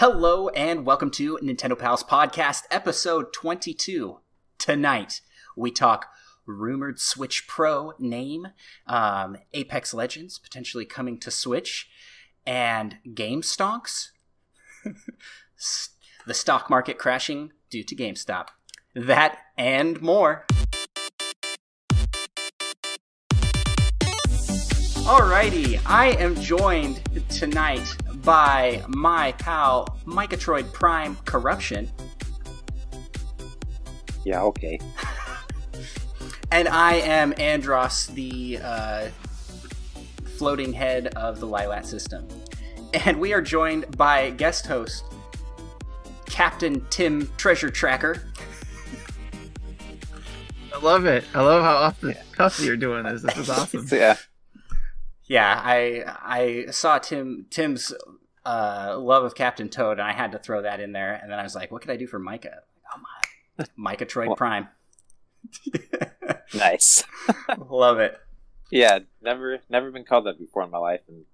Hello and welcome to Nintendo Pals Podcast, episode 22. Tonight, we talk rumored Switch Pro name, um, Apex Legends potentially coming to Switch, and game stonks. the stock market crashing due to GameStop. That and more. Alrighty, I am joined tonight by my pal Micah Troid Prime Corruption. Yeah, okay. and I am Andros, the uh, floating head of the Lylat system. And we are joined by guest host Captain Tim Treasure Tracker. I love it. I love how off the cuff you're doing this. This is awesome. yeah. Yeah, I I saw Tim Tim's uh, love of Captain Toad, and I had to throw that in there. And then I was like, what could I do for Micah? Oh my, Micah Troid well, Prime. nice. love it. Yeah, never never been called that before in my life, and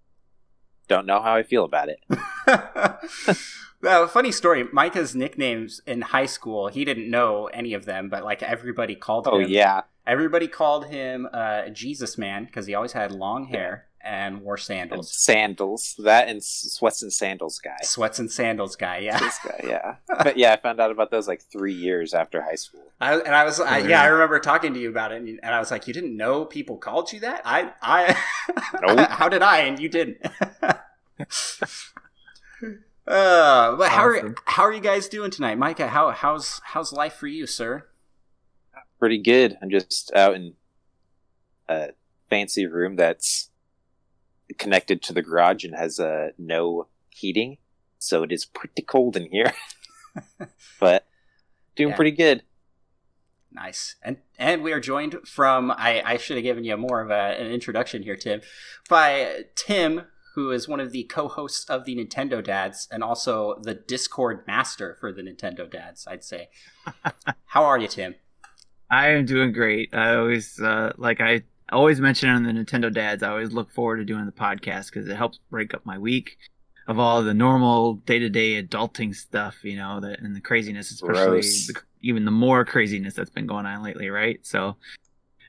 don't know how I feel about it. well, funny story. Micah's nicknames in high school, he didn't know any of them, but like everybody called oh, him. Oh yeah. Everybody called him uh, Jesus Man because he always had long hair and wore sandals. And sandals. That and sweats and sandals guy. Sweats and sandals guy. Yeah. This guy. Yeah. but yeah, I found out about those like three years after high school. I, and I was, I, yeah, I remember talking to you about it, and, and, I was like, "You didn't know people called you that? I, I, nope. how did I? And you didn't." Uh, but how awesome. are how are you guys doing tonight, Micah? How how's how's life for you, sir? Pretty good. I'm just out in a fancy room that's connected to the garage and has uh, no heating, so it is pretty cold in here. but doing yeah. pretty good. Nice. And and we are joined from I, I should have given you more of a, an introduction here, Tim, by Tim, who is one of the co-hosts of the Nintendo Dads and also the Discord master for the Nintendo Dads. I'd say. How are you, Tim? I am doing great. I always uh, like I always mention on the Nintendo Dads. I always look forward to doing the podcast because it helps break up my week of all the normal day-to-day adulting stuff, you know, that and the craziness, especially the, even the more craziness that's been going on lately, right? So,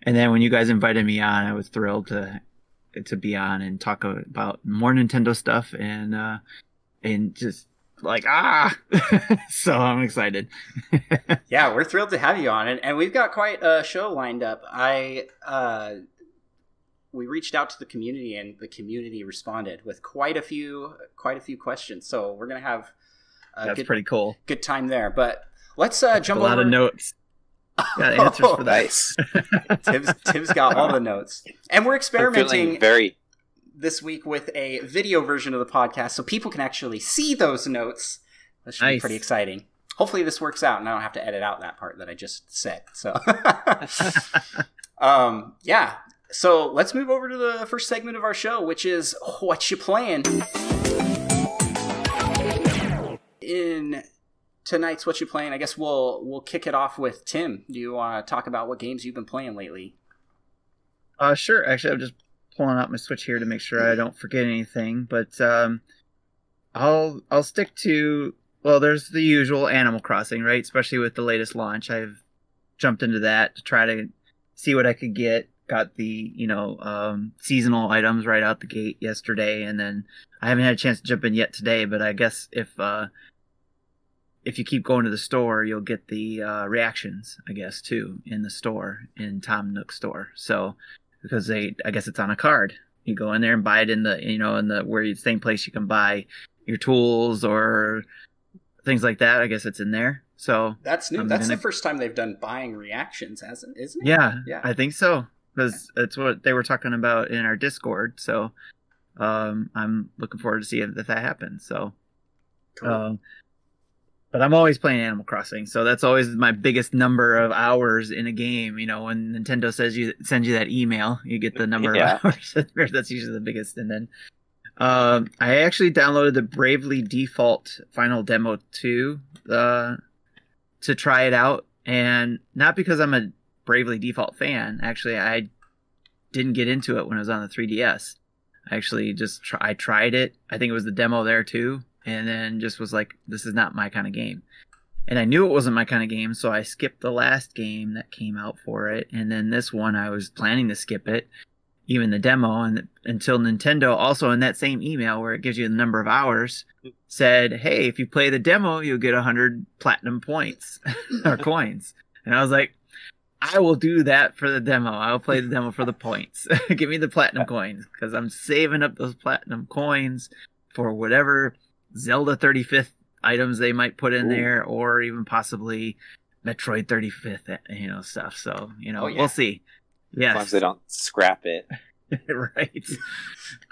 and then when you guys invited me on, I was thrilled to to be on and talk about more Nintendo stuff and uh and just like ah. So i'm excited. Yeah we're thrilled to have you on and, and we've got quite a show lined up. I uh we reached out to the community and the community responded with quite a few quite a few questions. So we're gonna have a that's good, pretty cool. good time there. But let's uh jump a lot over... of notes. Got answers for that. Nice. Tim's, Tim's got all the notes, and we're experimenting very this week with a video version of the podcast, so people can actually see those notes. This should nice. be pretty exciting. Hopefully, this works out, and I don't have to edit out that part that I just said. So, um, yeah. So let's move over to the first segment of our show, which is what you playing. In tonight's what you playing. I guess we'll we'll kick it off with Tim. Do you want to talk about what games you've been playing lately? Uh, sure. Actually, I'm just pulling out my Switch here to make sure I don't forget anything. But um, I'll I'll stick to well. There's the usual Animal Crossing, right? Especially with the latest launch, I've jumped into that to try to see what I could get. Got the you know um, seasonal items right out the gate yesterday, and then I haven't had a chance to jump in yet today. But I guess if uh, if you keep going to the store, you'll get the uh, reactions, I guess, too, in the store, in Tom Nook store. So, because they, I guess it's on a card. You go in there and buy it in the, you know, in the where you same place you can buy your tools or things like that. I guess it's in there. So that's new. I'm that's gonna... the first time they've done buying reactions, hasn't? Isn't it? Yeah, yeah. I think so because it's what they were talking about in our Discord. So um, I'm looking forward to see if, if that happens. So. Cool. Um, but I'm always playing Animal Crossing, so that's always my biggest number of hours in a game. You know, when Nintendo says you sends you that email, you get the number yeah. of hours. that's usually the biggest. And then um, I actually downloaded the Bravely Default Final Demo 2 uh, to try it out, and not because I'm a Bravely Default fan. Actually, I didn't get into it when it was on the 3DS. I actually just try, I tried it. I think it was the demo there too, and then just was like, this is not my kind of game. And I knew it wasn't my kind of game, so I skipped the last game that came out for it, and then this one I was planning to skip it, even the demo, and until Nintendo also in that same email where it gives you the number of hours said, "Hey, if you play the demo, you'll get hundred platinum points or coins." And I was like, I will do that for the demo. I'll play the demo for the points. Give me the platinum coins because I'm saving up those platinum coins for whatever Zelda 35th items they might put in Ooh. there, or even possibly Metroid 35th, you know, stuff. So you know, Oh, yeah. we'll see. As long as they don't scrap it. right.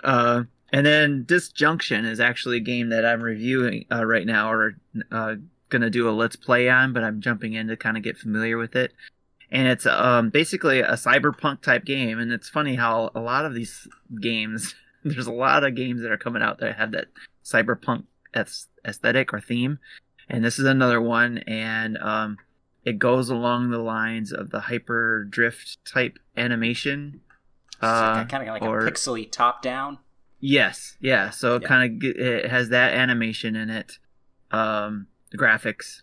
Uh, and then Disjunction is actually a game that I'm reviewing uh, right now, or uh, gonna do a let's play on, but I'm jumping in to kind of get familiar with it. And it's um, basically a cyberpunk type game, and it's funny how a lot of these games, there's a lot of games that are coming out that have that cyberpunk aesthetic or theme, and this is another one, and um, it goes along the lines of the hyper drift type animation. Uh, kind of like or- a pixely top down. Yes, yeah. So it Yeah. kind of it has that animation in it. Um, the graphics.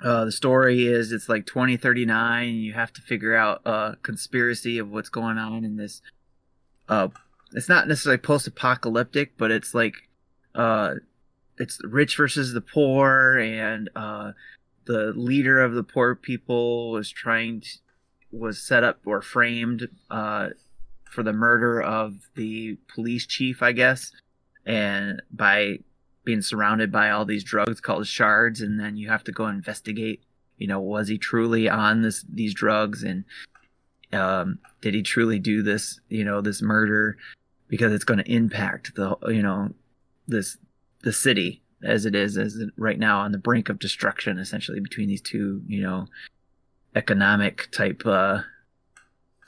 Uh, the story is it's like 2039. You have to figure out a conspiracy of what's going on in this. Uh, it's not necessarily post-apocalyptic, but it's like, uh, it's the rich versus the poor, and uh, the leader of the poor people was trying to was set up or framed uh for the murder of the police chief, I guess, and by being surrounded by all these drugs called shards, and then you have to go investigate. You know, was he truly on this these drugs, and um, did he truly do this? You know, this murder because it's going to impact the you know this the city as it is as it, right now on the brink of destruction, essentially between these two you know economic type uh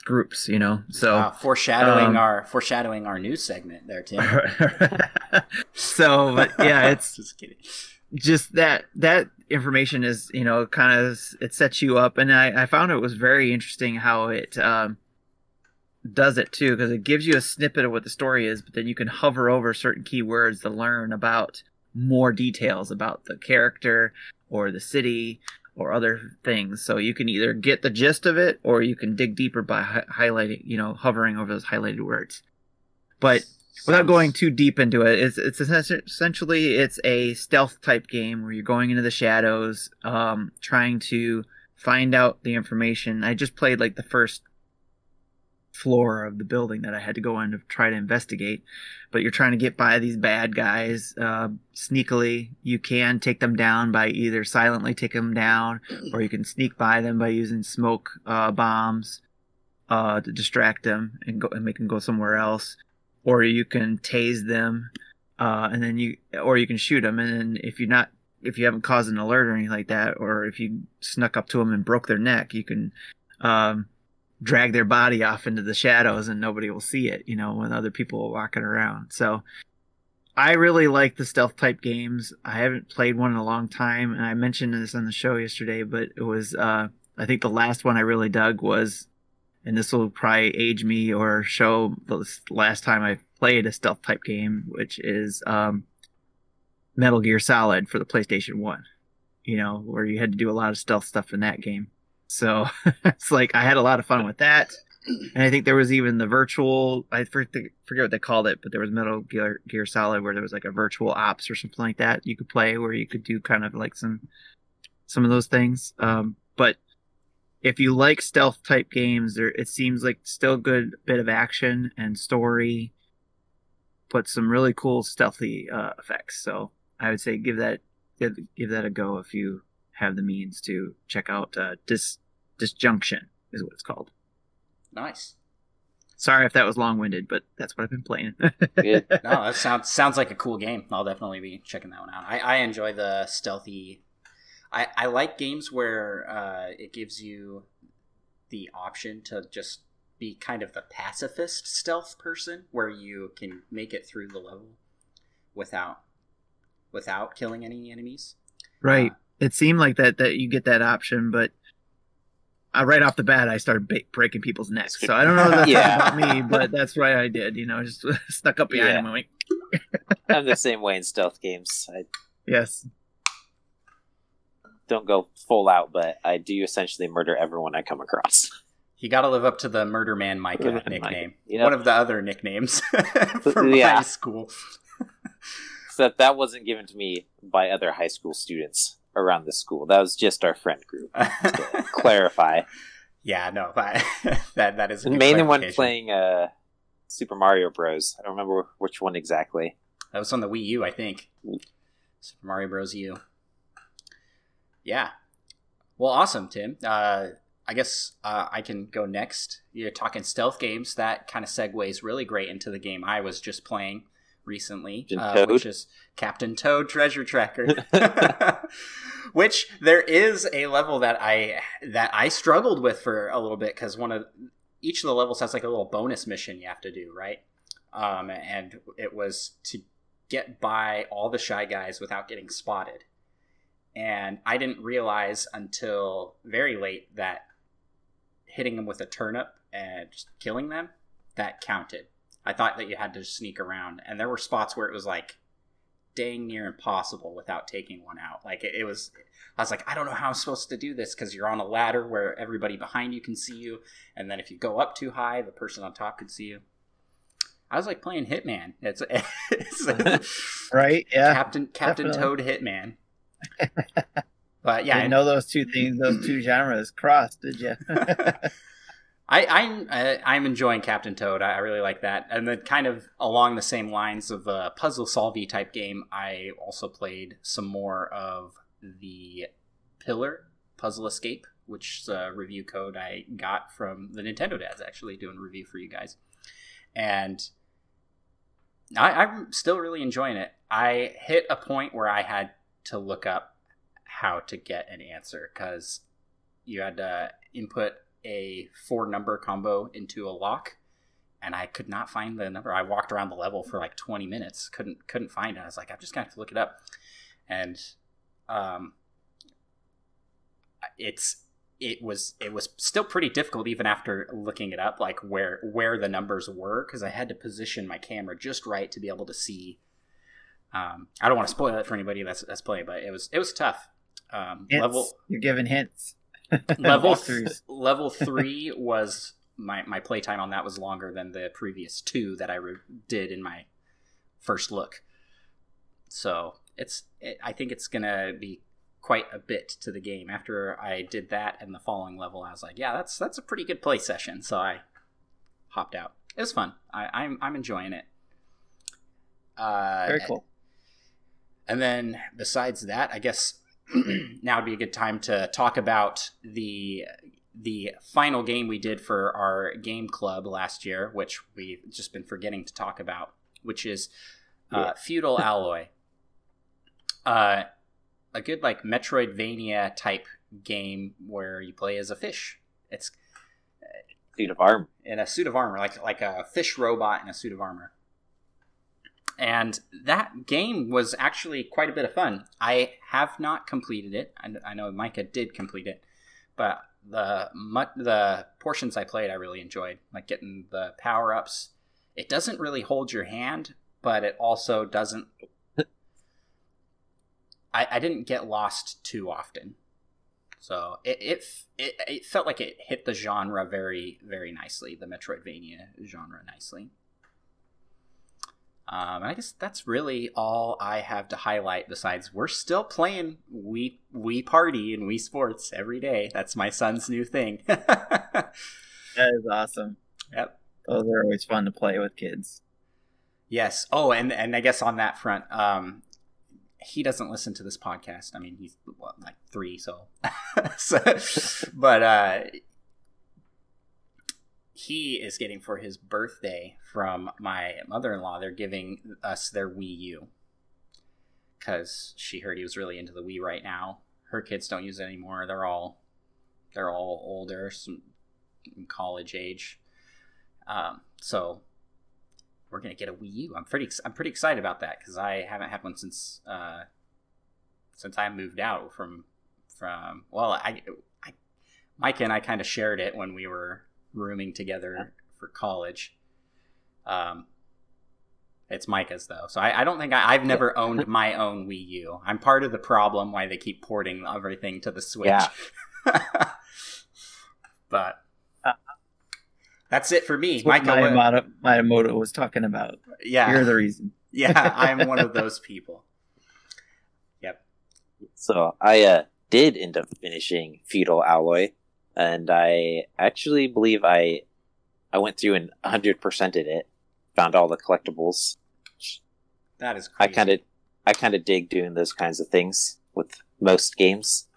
groups. You know, so. Foreshadowing um, our foreshadowing our news segment there, Tim. so, but yeah, it's just kidding. just that that information is you know kind of it sets you up, and I, I found it was very interesting how it um, does it too because it gives you a snippet of what the story is, but then you can hover over certain keywords to learn about more details about the character or the city or other things. So you can either get the gist of it or you can dig deeper by hi- highlighting, you know, hovering over those highlighted words. But without going too deep into it, it's it's essentially it's a stealth type game where you're going into the shadows, um, trying to find out the information. I just played like the first floor of the building that I had to go in to try to investigate. But you're trying to get by these bad guys uh, sneakily. You can take them down by either silently take them down, or you can sneak by them by using smoke uh, bombs uh, to distract them and go and make them go somewhere else. Or you can tase them, uh, and then you, or you can shoot them. And then if you're not, if you haven't caused an alert or anything like that, or if you snuck up to them and broke their neck, you can um, drag their body off into the shadows and nobody will see it, you know, when other people are walking around. So I really like the stealth type games. I haven't played one in a long time, and I mentioned this on the show yesterday, but it was uh I think the last one I really dug was and this will probably age me or show the last time I played a stealth type game, which is um Metal Gear Solid for the PlayStation 1. You know, where you had to do a lot of stealth stuff in that game. So it's like I had a lot of fun with that. And I think there was even the virtual I forget, what they called it, but there was Metal Gear, Gear Solid where there was like a virtual ops or something like that you could play where you could do kind of like some some of those things. Um, but if you like stealth type games, there it seems like still good bit of action and story, but some really cool stealthy uh, effects. So I would say give that give, give that a go if you have the means to check out uh, Dis Disjunction is what it's called. Nice. Sorry if that was long winded, but that's what I've been playing. No, that sounds sounds like a cool game. I'll definitely be checking that one out. I, I enjoy the stealthy. I, I like games where uh, it gives you the option to just be kind of the pacifist stealth person, where you can make it through the level without without killing any enemies. right. Uh, It seemed like that that you get that option, but uh, right off the bat, I started ba- breaking people's necks. So I don't know if that's Yeah. about me, but that's what I did. You know, just stuck up behind Yeah. him and went, I'm the same way in stealth games. I Yes. don't go full out, but I do essentially murder everyone I come across. You got to live up to the Murder Man Micah Murder Man nickname. Micah. You know- One of the other nicknames from Yeah. high school. Except that wasn't given to me by other high school students around the school. That was just our friend group. To clarify. yeah, no, I, that that is Mainly clarification. playing uh, Super Mario Bros. I don't remember which one exactly. That was on the Wii U, I think. Super Mario Bros. U. Yeah. Well, awesome, Tim. Uh, I guess uh, I can go next. You're talking stealth games. That kind of segues really great into the game I was just playing recently, uh, which is Captain Toad Treasure Tracker. which there is a level that I that I struggled with for a little bit because one of each of the levels has like a little bonus mission you have to do, right? Um, and it was to get by all the shy guys without getting spotted. And I didn't realize until very late that hitting them with a turnip and just killing them that counted. I thought that you had to sneak around, and there were spots where it was like dang near impossible without taking one out. Like it, it was, I was like, I don't know how I'm supposed to do this because you're on a ladder where everybody behind you can see you, and then if you go up too high, the person on top could see you. I was like playing Hitman. It's, it's Right? Yeah. Captain Captain definitely. Toad Hitman. But Yeah, yeah, I know those two things, those two genres crossed, did you? I, I'm uh, I'm enjoying Captain Toad. I, I really like that. And then kind of along the same lines of a puzzle solvey type game, I also played some more of the Pillar Puzzle Escape, which is a review code I got from the Nintendo Dads actually doing a review for you guys. And I, I'm still really enjoying it. I hit a point where I had to look up how to get an answer because you had to input a four number combo into a lock and I could not find the number. I walked around the level for like 20 minutes, couldn't couldn't find it. I was like, I'm just gonna have to look it up. And um it's it was it was still pretty difficult even after looking it up, like where where the numbers were, because I had to position my camera just right to be able to see. Um, I don't want to spoil it for anybody that's that's playing, but it was it was tough. Um, Hints. level You're giving hints. level Walkthroughs. level three was my my playtime on that was longer than the previous two that I re- did in my first look. So it's it, I think it's gonna be quite a bit to the game. After I did that and the following level, I was like, yeah, that's that's a pretty good play session. So I hopped out. It was fun. I, I'm I'm enjoying it. Uh, Very cool. and then besides that, I guess now would be a good time to talk about the the final game we did for our game club last year, which we've just been forgetting to talk about, which is uh, Yeah. Feudal Alloy. Uh, a good like Metroidvania type game where you play as a fish. It's Suit of armor. in a suit of armor, like like a fish robot in a suit of armor. And that game was actually quite a bit of fun. I have not completed it. I, I know Micah did complete it, but the the portions I played, I really enjoyed, like getting the power ups. It doesn't really hold your hand, but it also doesn't. I, I didn't get lost too often. So it, it it it felt like it hit the genre very very nicely, the Metroidvania genre nicely. Um, I guess that's really all I have to highlight. Besides, we're still playing we Wii Party and Wii Sports every day. That's my son's new thing. That is awesome. Yep. Those are always fun to play with kids. Yes. Oh, and and I guess on that front, um, he doesn't listen to this podcast. I mean, he's what, like three, so, so but uh, he is getting for his birthday from my mother-in-law. They're giving us their Wii U because she heard he was really into the Wii right now. Her kids don't use it anymore. They're all they're all older, some college age. Um, so we're gonna get a Wii U. I'm pretty I'm pretty excited about that because I haven't had one since uh, since I moved out from from well I, I Mike and I kind of shared it when we were rooming together for college. Um, It's Micah's though, so I, I don't think I, I've never owned my own Wii U. I'm part of the problem why they keep porting everything to the Switch. Yeah. but Uh, that's it for me, That's what Micah. what- Miyamoto, Miyamoto was talking about. yeah, You're the reason. yeah, I'm one of those people. Yep. So I uh, did end up finishing Feudal Alloy, and I actually believe I I went through and 100%ed it, found all the collectibles. That is I kind of I kind of dig doing those kinds of things with most games.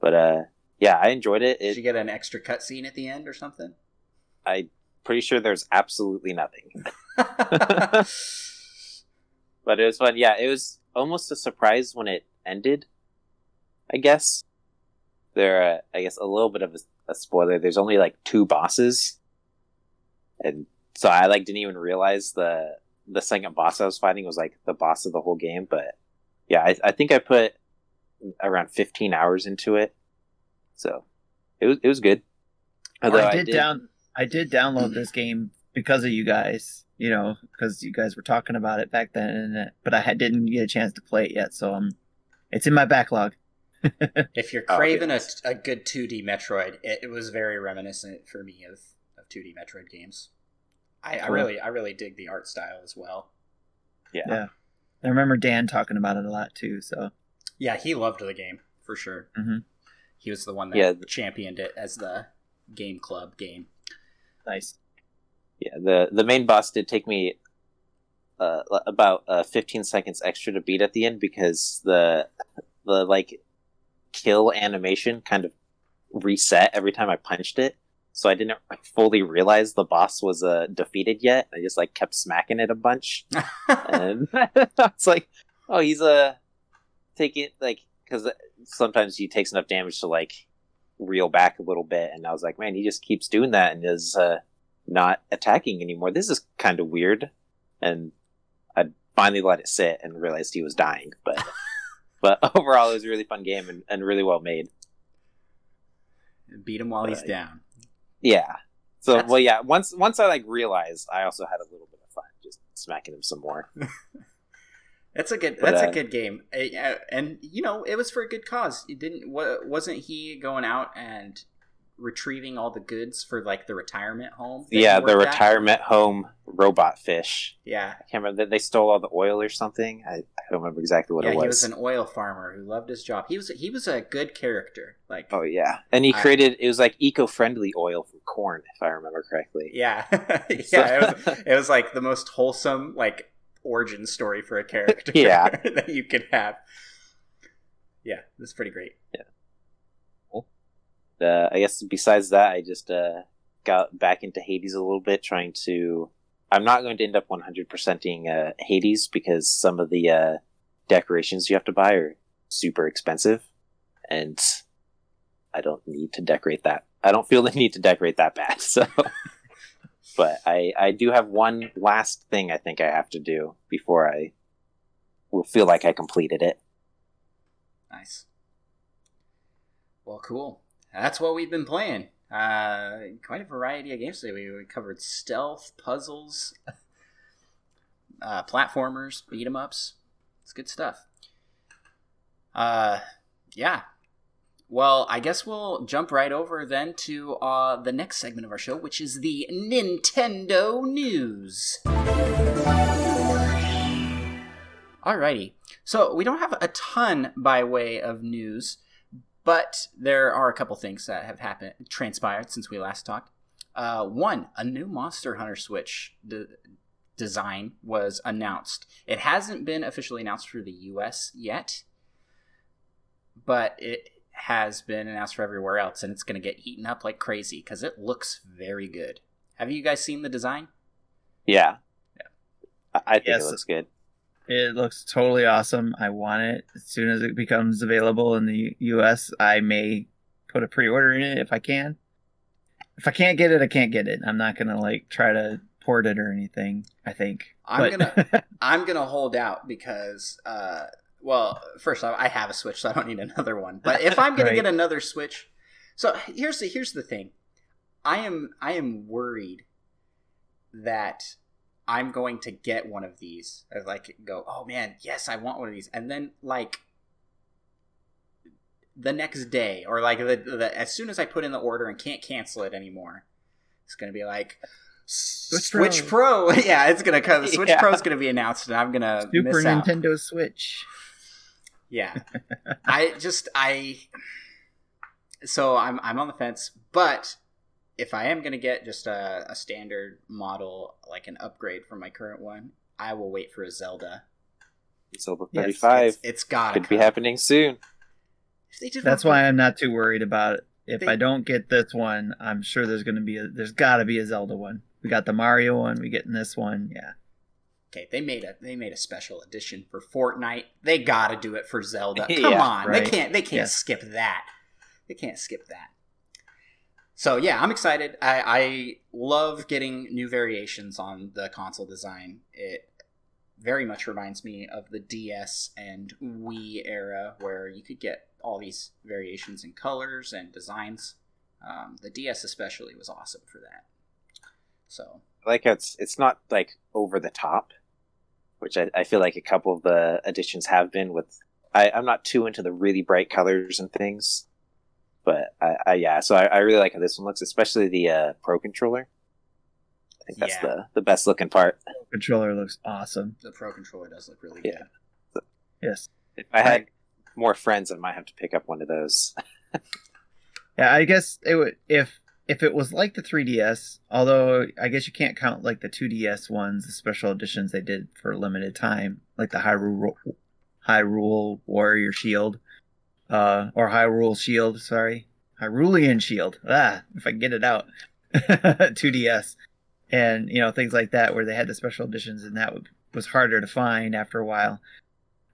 But uh yeah, I enjoyed it. Did you get an extra cutscene at the end or something? I pretty sure there's absolutely nothing. But it was fun. Yeah, it was almost a surprise when it ended. I guess there. Uh, I guess a little bit of a, a spoiler. There's only like two bosses, and so I like didn't even realize the the second boss I was fighting was like the boss of the whole game. But yeah, I, I think I put around 15 hours into it, so it was it was good. Although I did, down. I did download this game because of you guys. You know, because you guys were talking about it back then, but I had, didn't get a chance to play it yet. So um, it's in my backlog. if you're Oh, craving yes. a, a good 2D Metroid, it, it was very reminiscent for me of, of 2D Metroid games. I, I really I really dig the art style as well. yeah. Yeah. I remember Dan talking about it a lot too. So Yeah, he loved the game for sure. Mhm. He was the one that Yeah. championed it as the game club game. nice. Yeah, the the main boss did take me uh, about uh, 15 seconds extra to beat at the end because the the like kill animation kind of reset every time I punched it. So I didn't fully realize the boss was uh, defeated yet. I just like kept smacking it a bunch, and it's like, oh, he's a uh, take it like because sometimes he takes enough damage to like reel back a little bit, and I was like, man, he just keeps doing that and is uh, not attacking anymore. This is kind of weird, and I finally let it sit and realized he was dying. But but overall, it was a really fun game and, and really well made. Beat him while he's down. Yeah. So That's- well, yeah. Once once I like realized, I also had a little bit of fun just smacking him some more. That's a good. But, That's uh, a good game, Uh, uh, and you know it was for a good cause. It didn't. wa- Wasn't he going out and retrieving all the goods for like the retirement home? yeah, the worked at? retirement home robot fish. Yeah, I can't remember. They stole all the oil or something. I, I don't remember exactly what yeah. it was. He was an oil farmer who loved his job. He was. He was a good character. Like, Oh yeah, and he created it was like eco-friendly oil from corn, if I remember correctly. yeah, yeah. It was. It was like the most wholesome like origin story for a character. Yeah. that you could have. Yeah, that's pretty great. Uh, I guess besides that, I just uh, got back into Hades a little bit, trying to. I'm not going to end up 100%ing uh, Hades because some of the uh, decorations you have to buy are super expensive, and I don't need to decorate that. I don't feel the need to decorate that bad. So, but I I do have one last thing I think I have to do before I will feel like I completed it. Nice. Well, cool. That's what we've been playing. Uh, quite a variety of games today. We, we covered stealth, puzzles, uh, platformers, beat 'em ups. It's good stuff. Uh, yeah. Well, I guess we'll jump right over then to uh, the next segment of our show, which is the Nintendo news. Alrighty. So we don't have a ton by way of news, but there are a couple things that have happened, transpired since we last talked. Uh, one, a new Monster Hunter Switch de- design was announced. It hasn't been officially announced for the US yet, but it has been announced for everywhere else, and it's going to get eaten up like crazy because it looks very good. Have you guys seen the design? Yeah, I, I think Yes. it looks good. It looks totally awesome. I want it as soon as it becomes available in the U.S. I may put a pre-order in it if I can. If I can't get it, I can't get it. I'm not gonna like try to port it or anything. I think I'm But- gonna I'm gonna hold out because, uh, well, first off, I have a Switch, so I don't need another one. But if I'm gonna Right. get another Switch, so here's the here's the thing, I am I am worried that I'm going to get one of these. I like go, oh man, yes, I want one of these, and then like the next day or like the, the as soon as I put in the order and can't cancel it anymore, it's gonna be like Switch Switch, Pro. yeah, it's gonna come. Switch Yeah. Pro is gonna be announced, and I'm gonna Super miss out. Nintendo Switch. Yeah, I just I. So I'm I'm on the fence, but if I am gonna get just a, a standard model, like an upgrade from my current one, I will wait for a Zelda. Zelda Yes, 35 It's, it's gotta could be happening soon. If they did That's why I'm not too worried about it. If They- I don't get this one, I'm sure there's going to be a there's got to be a Zelda one. We got the Mario one. We getting this one. Yeah. Okay, they made a they made a special edition for Fortnite. They gotta do it for Zelda. Come Yeah, on, right. they can't they can't Yeah. skip that. They can't skip that. So yeah, I'm excited. I, I love getting new variations on the console design. It very much reminds me of the DS and Wii era, where you could get all these variations in colors and designs. Um, the DS especially was awesome for that. So I like it's it's not like over the top, which I, I feel like a couple of the editions have been with. I, I'm not too into the really bright colors and things, but I, I yeah. So I, I really like how this one looks, especially the uh, Pro controller. I think that's Yeah. the the best looking part. Controller looks awesome. the Pro controller does look really Yeah. good. Yes. If I had more friends, I might have to pick up one of those. Yeah, I guess it would if if it was like the 3DS. Although I guess you can't count like the 2DS ones, the special editions they did for a limited time, like the Hyrule Hyrule Warrior Shield, uh, or Hyrule Shield. Sorry, Hyrulean Shield. Ah, if I can get it out. 2DS, and you know things like that, where they had the special editions, and that was harder to find after a while.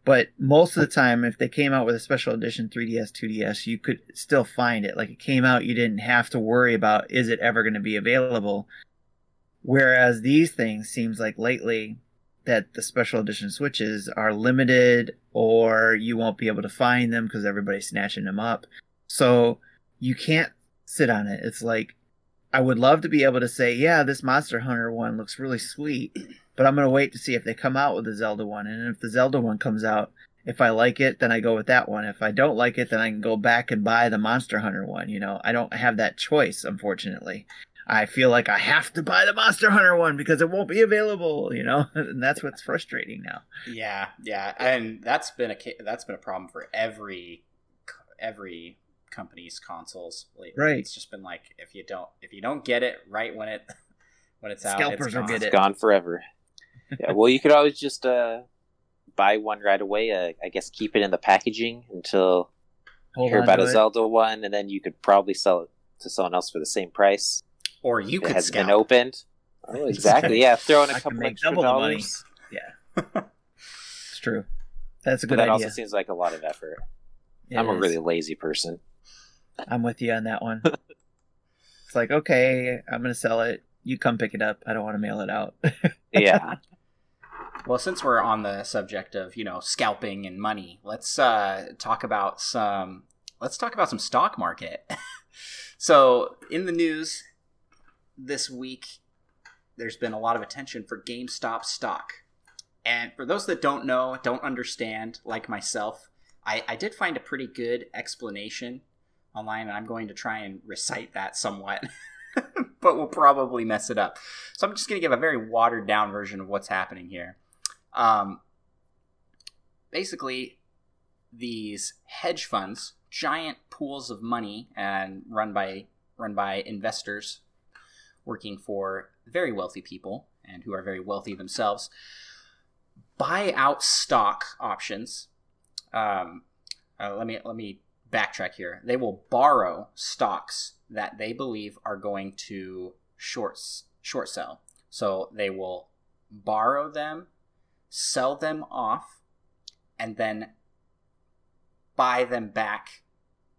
But most of the time, if they came out with a special edition 3DS, 2DS, you could still find it. Like it came out, you didn't have to worry about is it ever going to be available. Whereas these things seems like lately that the special edition switches are limited or you won't be able to find them because everybody's snatching them up. So you can't sit on it. It's like I would love to be able to say, yeah, this Monster Hunter one looks really sweet, but I'm going to wait to see if they come out with the Zelda one. And if the Zelda one comes out, if I like it, then I go with that one. If I don't like it, then I can go back and buy the Monster Hunter one. You know, I don't have that choice, unfortunately. I feel like I have to buy the Monster Hunter one because it won't be available, you know? And that's what's frustrating now. Yeah, yeah, and that's been a that's been a problem for every every company's consoles lately. Right. It's just been like if you don't if you don't get it right when it when it's out, Scalpers it's will gone. get It's it. gone forever. yeah, well, you could always just uh, buy one right away. Uh, I guess keep it in the packaging until Hold hear about a it. Zelda one, and then you could probably sell it to someone else for the same price. Or you It could has scalp. been opened. Oh, exactly. Yeah, throw in I a can couple make extra double the money. dollars. It's true. That's a But good that idea. also seems like a lot of effort. It I'm a really lazy person. I'm with you on that one. it's like, okay, I'm going to sell it. You come pick it up. I don't want to mail it out. Yeah. Well, since we're on the subject of you know scalping and money, let's uh, talk about some. Let's talk about some stock market. so, in the news this week, there's been a lot of attention for GameStop stock. And for those that don't know, don't understand, like myself, I, I did find a pretty good explanation online, and I'm going to try and recite that somewhat, but we'll probably mess it up. So I'm just going to give a very watered down version of what's happening here. Um, basically, these hedge funds, giant pools of money, and run by run by investors working for very wealthy people and who are very wealthy themselves, buy out stock options. Um, uh, let me let me backtrack here. They will borrow stocks that they believe are going to short short sell. So they will borrow them, sell them off, and then buy them back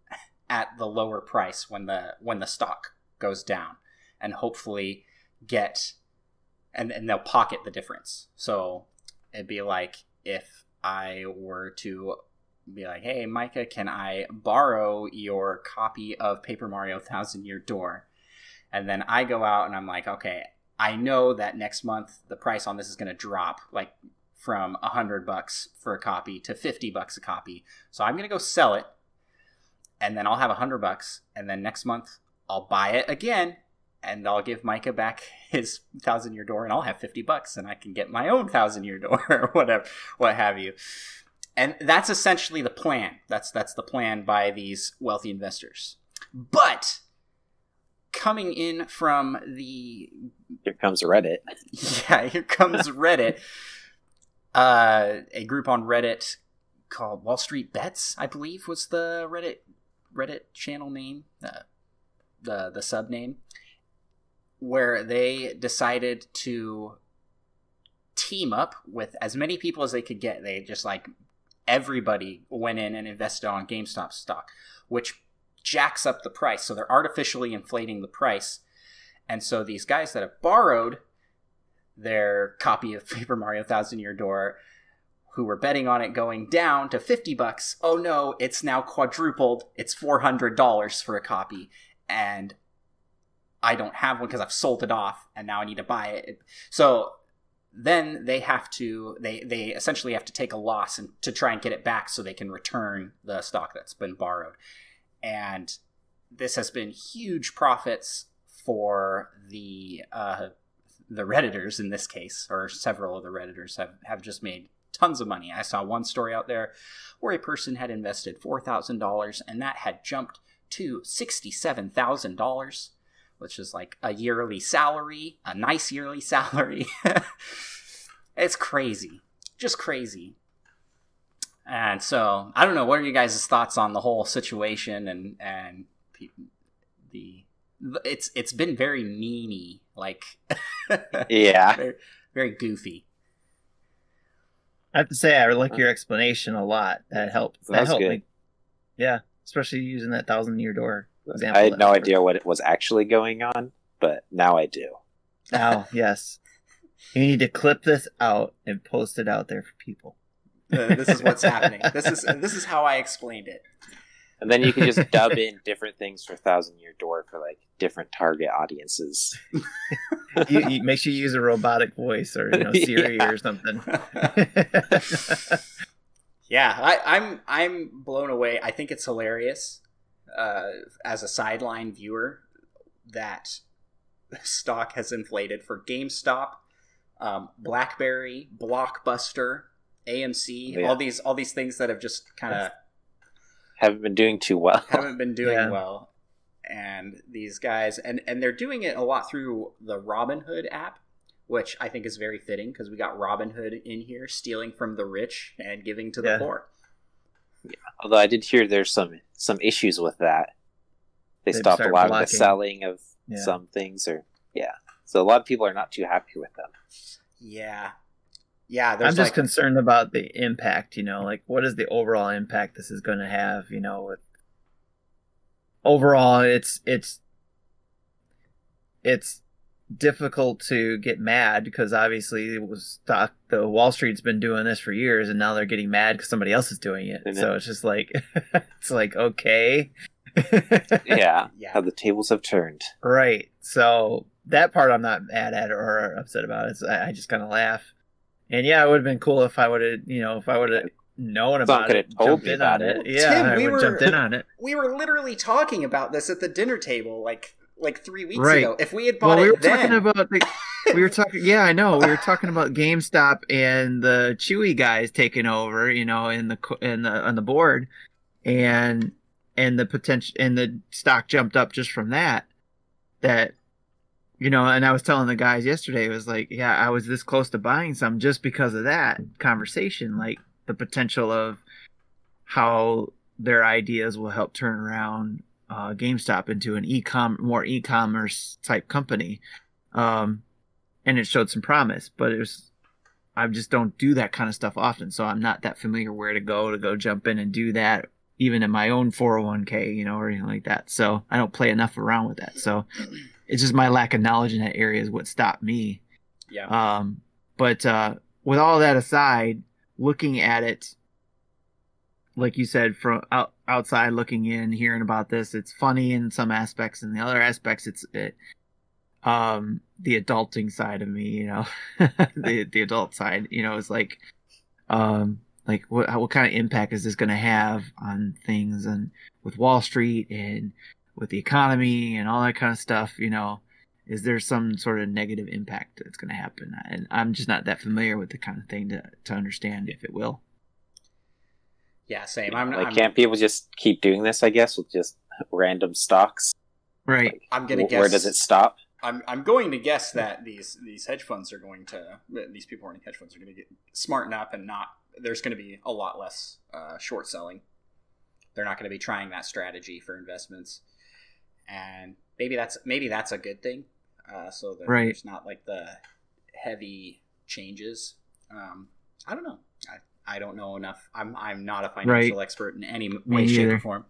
at the lower price when the when the stock goes down, and hopefully get and and they'll pocket the difference. So it'd be like if I were to be like, "Hey, Micah, can I borrow your copy of Paper Mario Thousand Year Door?" And then I go out and I'm like, "Okay, I know that next month the price on this is going to drop like from a hundred bucks for a copy to 50 bucks a copy. So I'm going to go sell it and then I'll have a hundred bucks. And then next month I'll buy it again and I'll give Micah back his thousand year door and I'll have 50 bucks and I can get my own thousand year door or whatever, what have you. And that's essentially the plan. That's, that's the plan by these wealthy investors. But coming in from the here comes Reddit. Yeah, here comes Reddit. uh, a group on Reddit called Wall Street Bets, I believe, was the Reddit Reddit channel name, uh, the the sub name, where they decided to team up with as many people as they could get. They just like everybody went in and invested on GameStop stock, which jacks up the price. So they're artificially inflating the price. And so these guys that have borrowed their copy of Paper Mario Thousand Year Door, who were betting on it going down to 50 bucks, oh no, it's now quadrupled. It's $400 for a copy. And I don't have one because I've sold it off and now I need to buy it. So then they have to they they essentially have to take a loss and to try and get it back so they can return the stock that's been borrowed and this has been huge profits for the uh, the redditors in this case, or several of the redditors have have just made tons of money. I saw one story out there where a person had invested four thousand dollars, and that had jumped to sixty seven thousand dollars, which is like a yearly salary, a nice yearly salary. it's crazy, just crazy. And so I don't know. What are you guys' thoughts on the whole situation and and the it's it's been very meany, like yeah, very, very goofy. I have to say I like your explanation a lot. That helped. That, that helped good. me. Yeah, especially using that thousand year door example. I had no idea what was actually going on, but now I do. Now, yes, you need to clip this out and post it out there for people. Uh, this is what's happening. This is this is how I explained it. And then you can just dub in different things for Thousand Year Door for like different target audiences. you, you, make sure you use a robotic voice or you know Siri yeah. or something. yeah, I, I'm I'm blown away. I think it's hilarious uh, as a sideline viewer that stock has inflated for GameStop, um, BlackBerry, Blockbuster, AMC, yeah. all these all these things that have just kind of haven't been doing too well. haven't been doing yeah. well. And these guys and and they're doing it a lot through the Robinhood app, which I think is very fitting because we got Robinhood in here stealing from the rich and giving to the yeah. poor. Yeah. Although I did hear there's some some issues with that. They They've stopped a lot blocking. of the selling of yeah. some things or yeah. So a lot of people are not too happy with them. Yeah yeah, I'm just like... concerned about the impact. You know, like what is the overall impact this is going to have? You know, with overall, it's it's it's difficult to get mad because obviously it was stock the Wall Street's been doing this for years and now they're getting mad because somebody else is doing it. So it's just like it's like okay. yeah, yeah, how the tables have turned. Right. So that part I'm not mad at or upset about. It's I just kind of laugh. And yeah, it would have been cool if I would have, you know, if I would have known about it, jumped in on it. it. Yeah, Tim, I we were jumped in on it. We were literally talking about this at the dinner table, like like three weeks right. ago. If we had bought well, we were then... talking about the, we were talking. Yeah, I know. We were talking about GameStop and the Chewy guys taking over. You know, in the in the on the board, and and the potential and the stock jumped up just from that. That you know, and I was telling the guys yesterday, it was like, yeah, I was this close to buying some just because of that conversation, like the potential of how their ideas will help turn around uh, GameStop into an e-com more e-commerce type company. Um, and it showed some promise, but it was, I just don't do that kind of stuff often. So I'm not that familiar where to go to go jump in and do that, even in my own 401k, you know, or anything like that. So I don't play enough around with that. So it's just my lack of knowledge in that area is what stopped me. Yeah. Um, but uh, with all that aside, looking at it, like you said, from out, outside looking in, hearing about this, it's funny in some aspects, and the other aspects, it's it. um the adulting side of me, you know, the the adult side, you know, is like um like what what kind of impact is this going to have on things and with Wall Street and with the economy and all that kind of stuff, you know, is there some sort of negative impact that's going to happen? And I'm just not that familiar with the kind of thing to to understand if it will. Yeah, same. I'm, like, I'm can't people just keep doing this? I guess with just random stocks. Right. Like, I'm gonna wh- guess Where does it stop? I'm I'm going to guess that these these hedge funds are going to these people running hedge funds are going to get smarten up and not there's going to be a lot less uh, short selling. They're not going to be trying that strategy for investments, and maybe that's maybe that's a good thing. Uh, so that Right. there's not like the heavy changes. Um, I don't know. I, I don't know enough. I'm I'm not a financial expert in any way, shape, or form.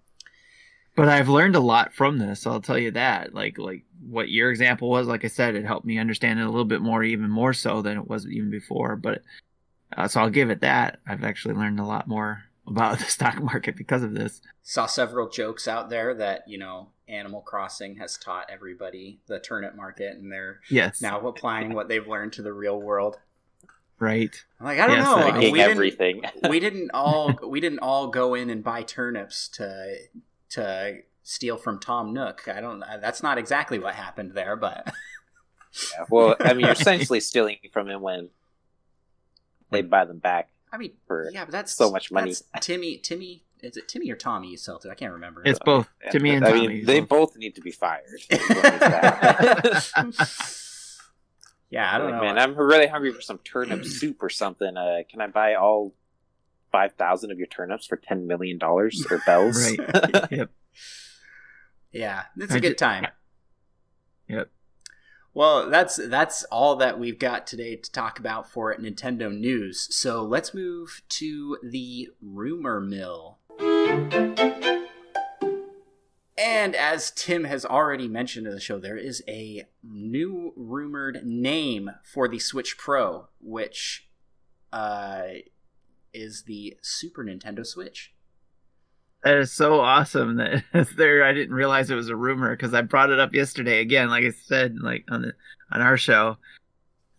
But I've learned a lot from this. I'll tell you that. Like like what your example was, like I said, it helped me understand it a little bit more, even more so than it was even before. But uh, so I'll give it that. I've actually learned a lot more about the stock market because of this. saw several jokes out there that you know Animal Crossing has taught everybody the turnip market, and they're Yes. now applying what they've learned to the real world. Right. Like, I don't Yes, know. We didn't, everything. we didn't all we didn't all go in and buy turnips to to steal from Tom Nook. I don't. That's not exactly what happened there, but Yeah, well, I mean, you're essentially stealing from him when they buy them back. I mean, For yeah, but that's so much money. that's Timmy, Timmy, is it Timmy or Tommy? You sell to? I can't remember. It's both Yeah, Timmy and I Tommy. mean, they both need to be fired. yeah, I don't Like, know. Man, I'm really hungry for some turnip soup or something. Uh, can I buy all five thousand of your turnips for ten million dollars or bells? Right. yep. Yeah, it's I a good ju- time. Yep. Well, that's that's all that we've got today to talk about for Nintendo news. So let's move to the rumor mill. And as Tim has already mentioned in the show, there is a new rumored name for the Switch Pro, which uh, is the Super Nintendo Switch. That is so awesome that there. I didn't realize it was a rumor because I brought it up yesterday again. Like I said, like on the on our show,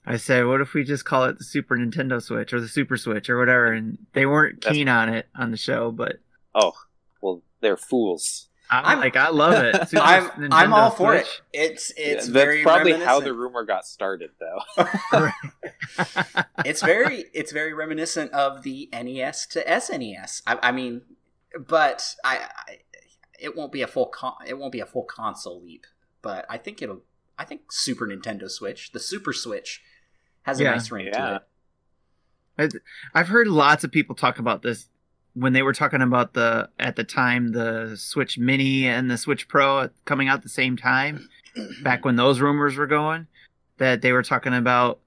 I said, "What if we just call it the Super Nintendo Switch or the Super Switch or whatever?" And they weren't That's- keen on it on the show, but Oh, well, they're fools. I'm, I'm- like, I love it. Super I'm Nintendo I'm all for it. It's it's That's very probably how the rumor got started, though. it's very it's very reminiscent of the NES to SNES. I, I mean, but I, I it won't be a full con- it won't be a full console leap. But I think it'll I think Super Nintendo Switch, the Super Switch, has a Yeah. nice ring Yeah. to it. I've heard lots of people talk about this when they were talking about the at the time the Switch Mini and the Switch Pro coming out at the same time. back when those rumors were going that they were talking about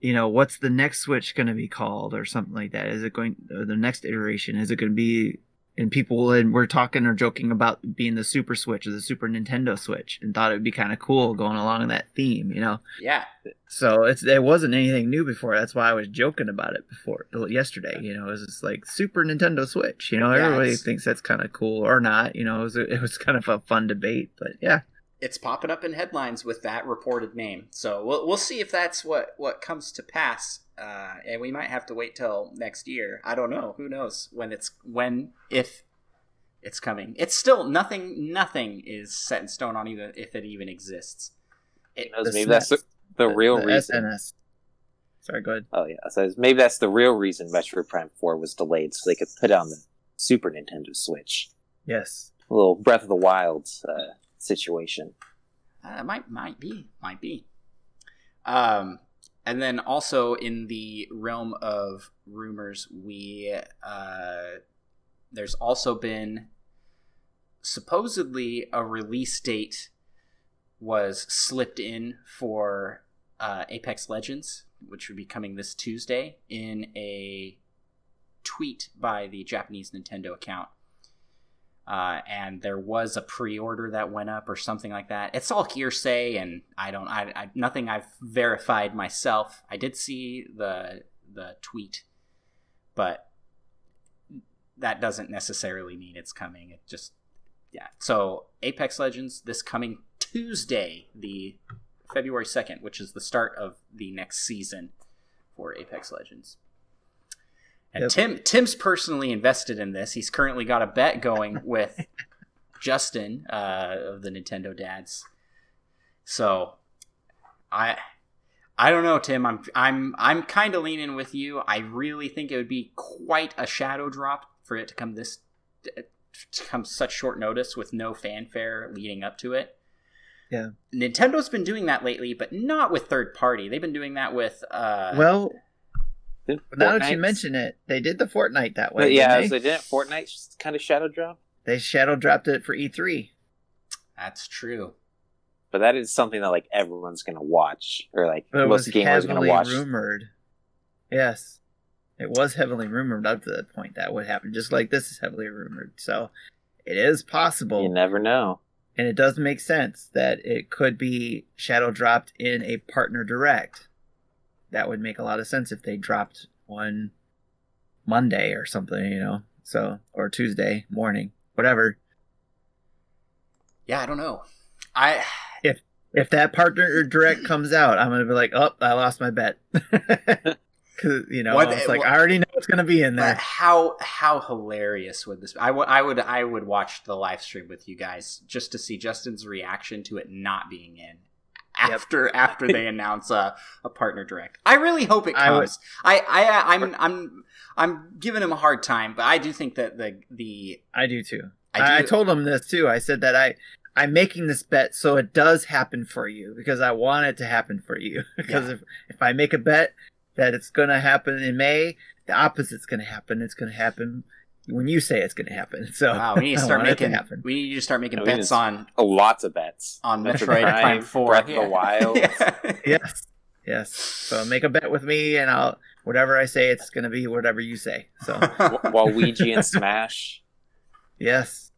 you know what's the next switch going to be called or something like that is it going the next iteration is it going to be and people and we're talking or joking about being the super switch or the super nintendo switch and thought it would be kind of cool going along that theme you know? Yeah, so it's it wasn't anything new before. That's why i was joking about it before yesterday you know? It was just like super nintendo switch you know? Yeah, everybody it's- thinks that's kind of cool or not you know? It was, it was kind of a fun debate but yeah it's popping up in headlines with that reported name. So we'll we'll see if that's what what comes to pass. Uh, and we might have to wait till next year. I don't know. Who knows when it's when if it's coming. It's still nothing. Nothing is set in stone on even if it even exists. It, knows, The maybe that's the, SNES. the real the reason. SNS. sorry go ahead Oh yeah, so maybe that's the real reason Metroid Prime Four was delayed, so they could put it on the Super Nintendo Switch. yes A little Breath of the Wild uh, situation. Uh, might might be might be. Um, and then also in the realm of rumors, we uh, there's also been supposedly a release date was slipped in for uh, Apex Legends, which would be coming this Tuesday in a tweet by the Japanese Nintendo account uh, and there was a pre-order that went up or something like that. It's all hearsay, and I don't, I, I nothing I've verified myself. I did see the the tweet, but that doesn't necessarily mean it's coming. It just, yeah. So Apex Legends this coming Tuesday, the February 2nd, which is the start of the next season for Apex Legends. And Yep. Tim Tim's personally invested in this. He's currently got a bet going with Justin uh, of the Nintendo Dads. So I I don't know, Tim. I'm I'm I'm kind of leaning with you. I really think it would be quite a shadow drop for it to come this to come such short notice with no fanfare leading up to it. Yeah. Nintendo's been doing that lately, but not with third party. They've been doing that with uh well, Didn't now that you mention it, they did the Fortnite that way. But yeah, didn't so they? didn't Fortnite kind of shadow drop? they shadow dropped it for E E3. that's true. But that is something that like everyone's gonna watch, or like But it was most gamers are gonna watch. rumored. Yes, it was heavily rumored up to that point that would happen, just like this is heavily rumored. So it is possible, You never know. and it does make sense that it could be shadow dropped in a partner direct. That would make a lot of sense if they dropped one Monday or something, you know. So or Tuesday morning, whatever. Yeah, I don't know. I If if that partner or direct comes out, I'm gonna be like, oh, I lost my bet. Cause you know, What- it's like what- I already know it's gonna be in there. how how hilarious would this? I would I would I would watch the live stream with you guys just to see Justin's reaction to it not being in Yep. after after they announce a, a partner direct. I really hope it I would- comes. I I I'm I'm I'm giving him a hard time, but I do think that the the I do too. I I, I told him this too. I said that I I'm making this bet so it does happen for you because I want it to happen for you. because if if I make a bet that it's gonna happen in May, the opposite's gonna happen. It's gonna happen when you say it's gonna happen. So wow, we need to start want it to making we need to start making Yeah, we bets on Oh, lots of bets on Metroid Metroid Prime, Prime, Four, Breath of the Wild. Yeah. Yes. Yes. So make a bet with me and I'll whatever I say it's gonna be whatever you say. So Waluigi and Smash. Yes.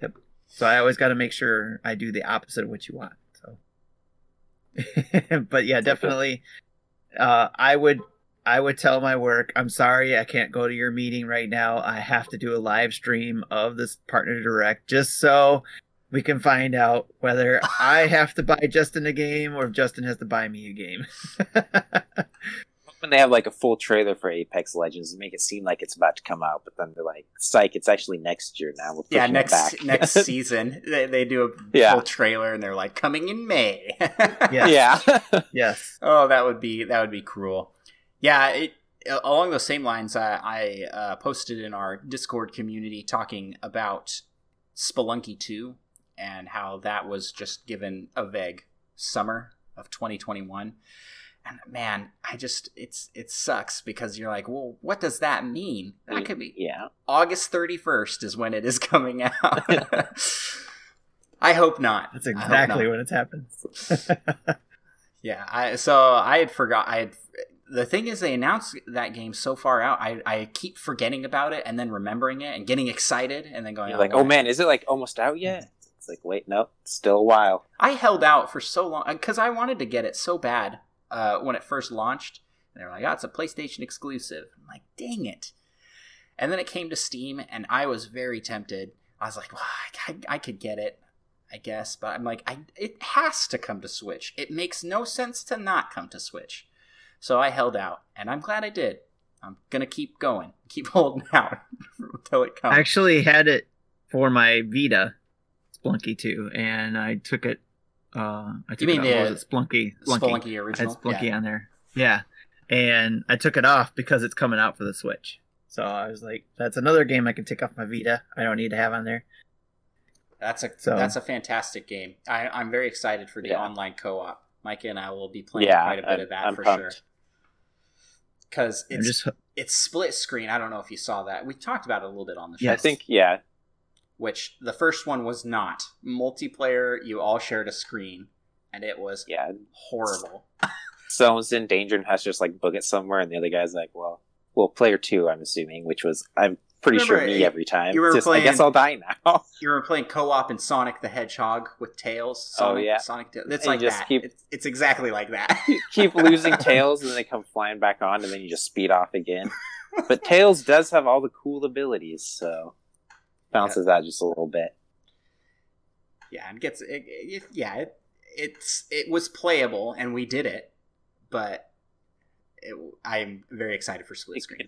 Yep. So I always got to make sure I do the opposite of what you want. So, but yeah, definitely. Uh, I would, I would tell my work. I'm sorry, I can't go to your meeting right now. I have to do a live stream of this partner direct just so we can find out whether I have to buy Justin a game or if Justin has to buy me a game. When they have like a full trailer for Apex Legends and make it seem like it's about to come out, but then they're like, "Psych, it's actually next year now." We're yeah, next back. next season they, they do a Yeah. full trailer and they're like coming in May. Yeah. yeah. yes. Oh, that would be that would be cruel. Yeah, it, along those same lines, I, I uh, posted in our Discord community talking about Spelunky 2 and how that was just given a vague summer of 2021. And man, I just it's it sucks because you're like, well, what does that mean? That could be yeah. August 31st is when it is coming out. I hope not. That's exactly not. when it's happened. Yeah, I so I had forgot. I had the thing is they announced that game so far out. I I keep forgetting about it and then remembering it and getting excited and then going You're like, oh, oh man, is it like almost out yet? Mm-hmm. It's like, wait, no, still a while. I held out for so long uh, because I wanted to get it so bad uh, when it first launched. And they were like, "Oh, it's a PlayStation exclusive." I'm like, "Dang it!" And then it came to Steam, and I was very tempted. I was like, well, I, I could get it, I guess, but I'm like, I, it has to come to Switch. It makes no sense to not come to Switch. So I held out, and I'm glad I did. I'm gonna keep going, keep holding out until it comes. I actually had it for my Vita, Splunky 2, and I took it. Uh, I took mean it off. the- was it Splunky? Spelunky I had original. Splunky Yeah. on there. Yeah, and I took it off because it's coming out for the Switch. So I was like, that's another game I can take off my Vita. I don't need to have on there. That's a So- that's a fantastic game. I, I'm very excited for the Yeah. online co-op. Mike and I will be playing yeah, quite a bit I'm- of that I'm for pumped. sure. Because it's just it's split screen. I don't know if you saw that. We talked about it a little bit on the show. Yes. I think, yeah, which the first one was not multiplayer. You all shared a screen, and it was yeah. horrible. Someone's in danger and has to just like book it somewhere, and the other guy's like, well, well, player two, I'm assuming, which was I'm pretty sure me every time. you were Just, I guess playing- I'll die now. You were playing co-op in Sonic the Hedgehog with Tails. Oh, Sonic, Oh, yeah. Sonic. Tails. It's like just that. keep- It's, it's exactly like that. Keep losing tails, and then they come flying back on, and then you just speed off again. But Tails does have all the cool abilities, so bounces out just a little bit. yeah, it gets it, it, yeah. It, it's it was playable and we did it, but it, I'm very excited for split screen.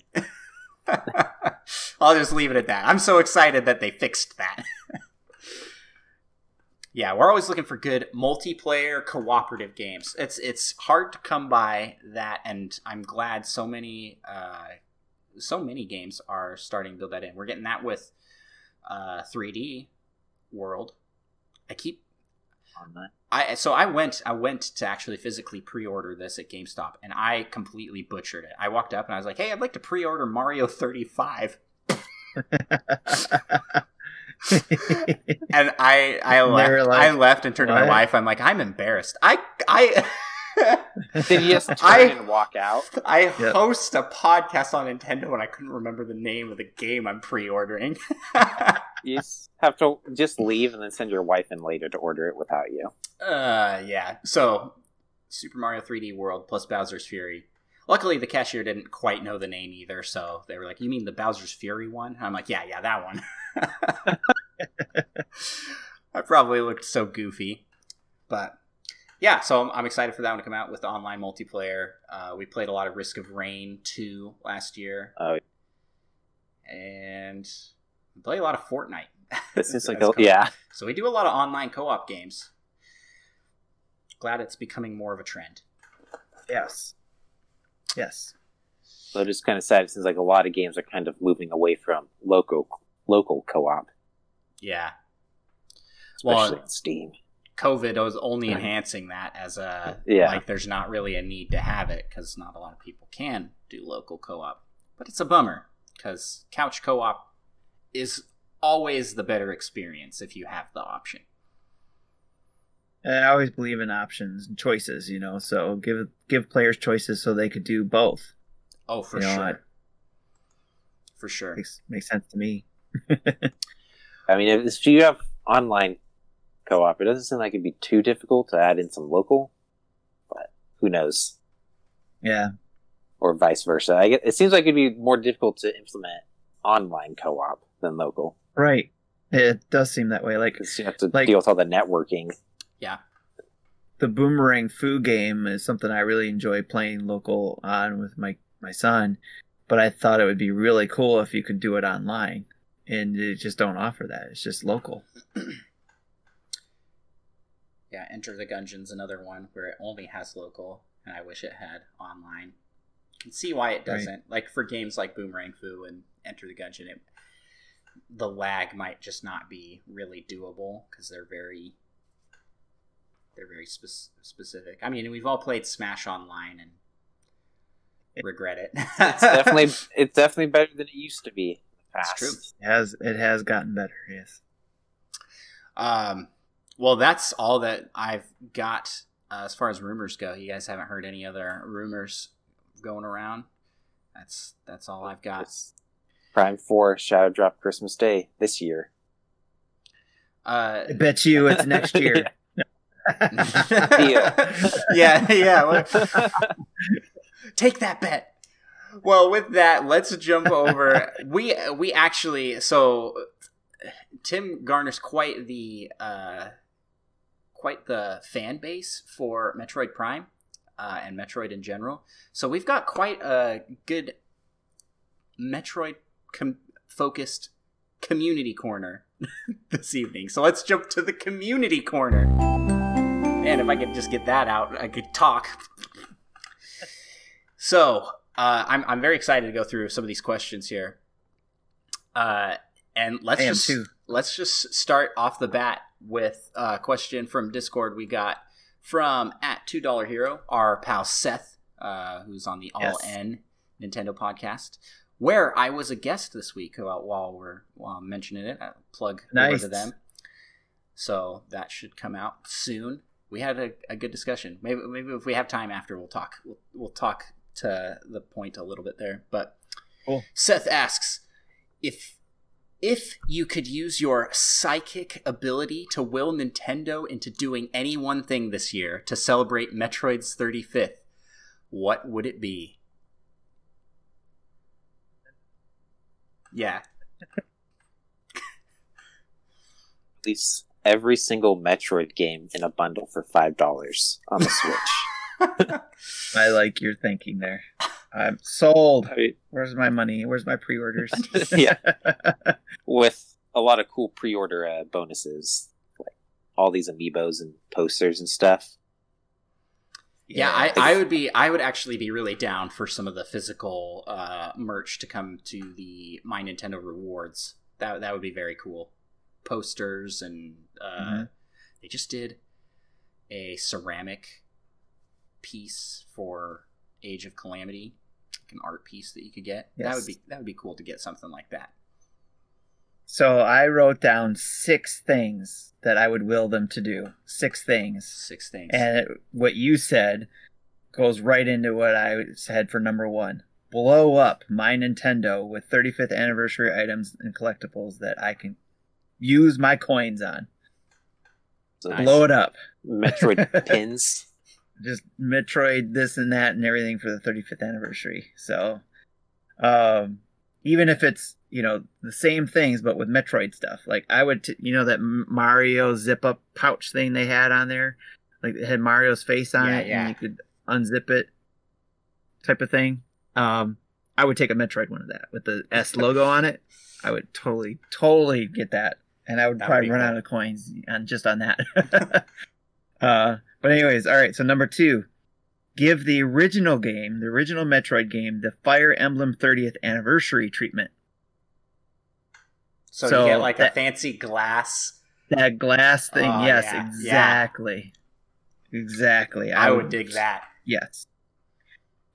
I'll just leave it at that. I'm so excited that they fixed that. yeah, we're always looking for good multiplayer cooperative games. It's it's hard to come by that, and I'm glad so many uh, so many games are starting to build that in. We're getting that with uh, 3D World. I keep I so I went I went to actually physically pre-order this at GameStop and I completely butchered it. I walked up and I was like, "Hey, I'd like to pre-order Mario 35." and I I left I left and turned what? to my wife. I'm like, "I'm embarrassed." I I Did he just turn I, and walk out? I yep. host a podcast on Nintendo and I couldn't remember the name of the game I'm pre-ordering. you have to just leave and then send your wife in later to order it without you. Uh, yeah. So, Super Mario 3D World plus Bowser's Fury. Luckily, the cashier didn't quite know the name either, so they were like, "You mean the Bowser's Fury one?" And I'm like, "Yeah, yeah, that one." I probably looked so goofy, but yeah, so I'm, I'm, excited for that one to come out with the online multiplayer. Uh, we played a lot of Risk of Rain 2 last year. Oh. And we play a lot of Fortnite. This is like, a, yeah. So we do a lot of online co op games. Glad it's becoming more of a trend. Yes. Yes. So just kind of sad. It seems like a lot of games are kind of moving away from local local co op. Yeah. Especially well, on Steam. COVID was only enhancing that as a yeah. like there's not really a need to have it because not a lot of people can do local co-op. But it's a bummer because couch co-op is always the better experience if you have the option. I always believe in options and choices, you know. So give give players choices so they could do both. Oh, for you know, sure. for sure, makes makes sense to me. I mean, if you have online co-op. It doesn't seem like it'd be too difficult to add in some local, but who knows? Yeah. Or vice versa. I get, it seems like it'd be more difficult to implement online co-op than local. Right. It does seem that way. Like you have to like, deal with all the networking. Yeah. The Boomerang Fu game is something I really enjoy playing local on with my my son, but I thought it would be really cool if you could do it online, and they just don't offer that. It's just local. yeah, Enter the Gungeon's another one where it only has local, and I wish it had online. You can see why it doesn't. Right. Like for games like Boomerang Fu and Enter the Gungeon, it, the lag might just not be really doable because they're very they're very spe- specific. I mean, we've all played Smash Online and regret it. it's definitely it's definitely better than it used to be. That's true. It has it has gotten better? Yes. Um, well, that's all that I've got uh, as far as rumors go. You guys haven't heard any other rumors going around. That's that's all I've got. It's Prime Four Shadow Drop Christmas Day this year. Uh, I bet you it's next year. yeah, yeah. Take that bet. Well, with that, let's jump over. we we actually so Tim garners quite the uh, quite the fan base for Metroid Prime uh, and Metroid in general. So we've got quite a good Metroid com- focused community corner this evening. So let's jump to the community corner. And if I could just get that out, I could talk. so uh, I'm I'm very excited to go through some of these questions here. Uh, and let's just too. let's just start off the bat with a question from Discord we got from at two dollar hero, our pal Seth, uh, who's on the All yes. N Nintendo podcast, where I was a guest this week. While, while we're while mentioning it, I'll plug nice. over to them. So that should come out soon. We had a, a good discussion. Maybe maybe if we have time after, we'll talk. We'll, we'll talk to the point a little bit there. But cool. Seth asks if if you could use your psychic ability to will Nintendo into doing any one thing this year to celebrate Metroid's 35th, what would it be? Yeah. Release every single Metroid game in a bundle for five dollars on the Switch. I like your thinking there. I'm sold. I mean, Where's my money? Where's my pre-orders? Yeah. with a lot of cool pre-order uh, bonuses, like all these amiibos and posters and stuff. Yeah, I, I would be. I would actually be really down for some of the physical uh, merch to come to the My Nintendo Rewards. That that would be very cool. Posters and uh, Mhm. they just did a ceramic piece for Age of Calamity, like an art piece that you could get. That would be that would be cool to get something like that. So I wrote down six things that I would will them to do. Six things. Six things. And it, what you said goes right into what I said for number one. Blow up my Nintendo with 35th anniversary items and collectibles that I can use my coins on. So Nice. Blow it up. Metroid pins. Just Metroid this and that and everything for the 35th anniversary. So, um, even if it's you know the same things but with Metroid stuff, like I would, t- you know, that Mario zip up pouch thing they had on there, like it had Mario's face on Yeah, it, yeah. and you could unzip it, type of thing. Um, I would take a Metroid one of that with the S logo on it. I would totally, totally get that, and I would That probably run cool. out of coins on just on that. uh, but anyways, all right. So number two, give the original game, the original Metroid game, the Fire Emblem 30th anniversary treatment. so, so you get like a fancy glass. That glass thing, Oh, yes, yeah, yeah. exactly, exactly. I would dig that. Yes.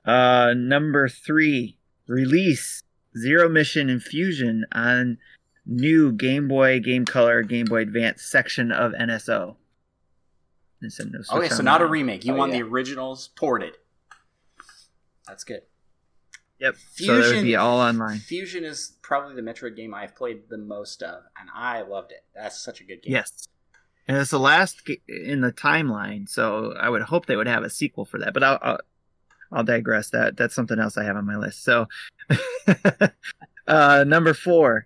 Uh, number three, release Zero Mission and Fusion on new Game Boy, Game Color, Game Boy Advance section of NSO. It's a no Okay, so not a remake. You Oh, want yeah. the originals ported. That's good. Yep. so that would Fusion- be all online. Fusion is probably the Metroid game I've played the most of, and I loved it. That's such a good game. Yes. And it's the last ga- in the timeline, so I would hope they would have a sequel for that. But I'll, I'll, I'll digress. That that's something else I have on my list. So, uh, number four,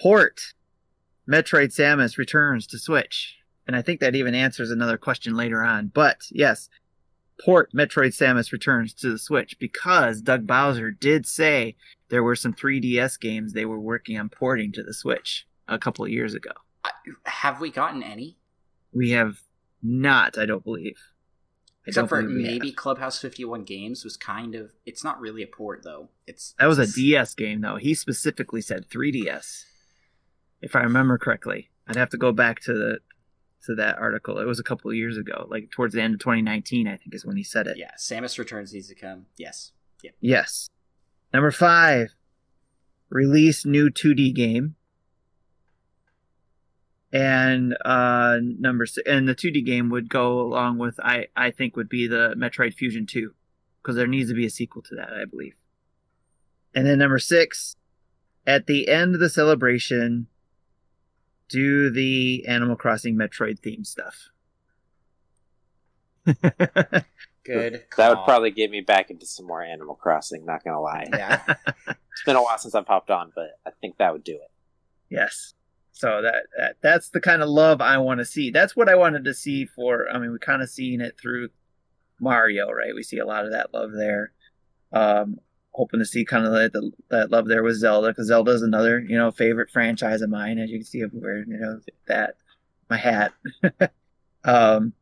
port Metroid Samus returns to Switch, and I think that even answers another question later on. But yes, port Metroid Samus returns to the Switch because Doug Bowser did say there were some 3DS games they were working on porting to the Switch a couple of years ago. Have we gotten any? We have not, I don't believe. I Except don't for believe maybe. Clubhouse 51 Games was kind of. It's not really a port, though. It's That was a DS game, though. He specifically said 3DS, if I remember correctly. I'd have to go back to the to that article. It was a couple of years ago, like towards the end of 2019, I think is when he said it. Yeah, Samus Returns needs to come. Yes. Yep. Yes. Number five, release new 2D game. And uh, number six, and the 2D game would go along with I I think would be the Metroid Fusion 2, because there needs to be a sequel to that, I believe. And then number six, at the end of the celebration, do the Animal Crossing Metroid theme stuff. Good. That would probably get me back into some more Animal Crossing. Not gonna lie, Yeah. it's been a while since I've hopped on, but I think that would do it. Yes. So that, that that's the kind of love I want to see. That's what I wanted to see for. I mean, we kind of seen it through Mario, right? We see a lot of that love there. Um, hoping to see kind of that, that love there with Zelda because Zelda is another you know favorite franchise of mine, as you can see everywhere. You know that my hat. um,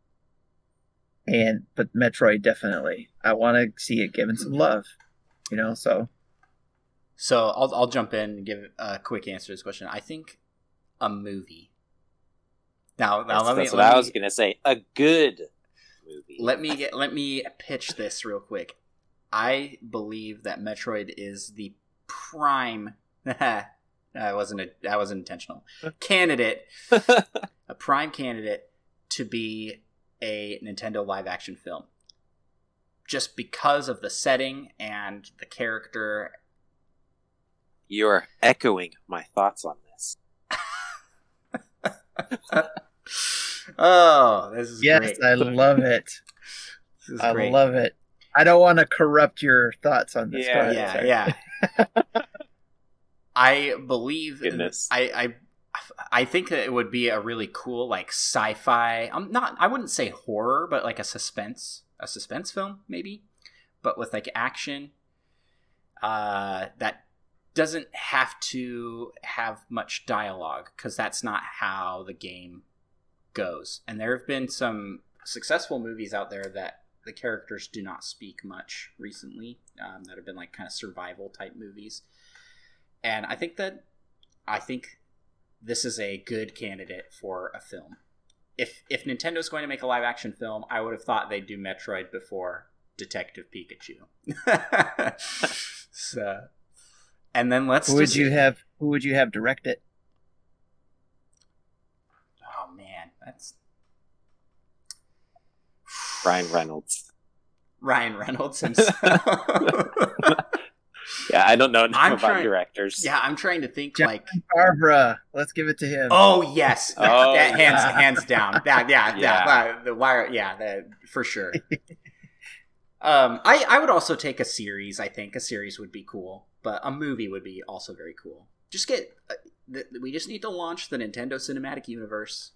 and but Metroid definitely, I want to see it given some love. You know, so So I'll I'll jump in and give a quick answer to this question. I think a movie. Now, now That's, let me that's what let I was gonna say. A good movie. let me get let me pitch this real quick. I believe that Metroid is the prime. that wasn't a that wasn't intentional. Candidate, a prime candidate to be a Nintendo live action film. Just because of the setting and the character You're echoing my thoughts on this. oh, this is yes, great. I love it. This is I great. love it. I don't want to corrupt your thoughts on this. Yeah, yeah, sorry. yeah. I believe Goodness. I, I I think that it would be a really cool like sci-fi. I'm not. I wouldn't say horror, but like a suspense, a suspense film maybe, but with like action. Uh, that doesn't have to have much dialogue because that's not how the game goes. And there have been some successful movies out there that the characters do not speak much recently um, that have been like kind of survival type movies. And I think that I think this is a good candidate for a film. If if Nintendo's going to make a live action film, I would have thought they'd do Metroid before Detective Pikachu. so, and then let's. Who would just- you have? Who would you have direct it? Oh man, that's Ryan Reynolds. Ryan Reynolds himself. Yeah, I don't know enough I'm about trying- directors. yeah, I'm trying to think John like. Barbara. Let's give it to him. Oh yes, Oh, That- hands yeah. hands down. That yeah, yeah, Yeah. uh, the wire, yeah, the, for sure. um, I I would also take a series. I think a series would be cool, but a movie would be also very cool. Just get, uh, th- we just need to launch the Nintendo Cinematic Universe.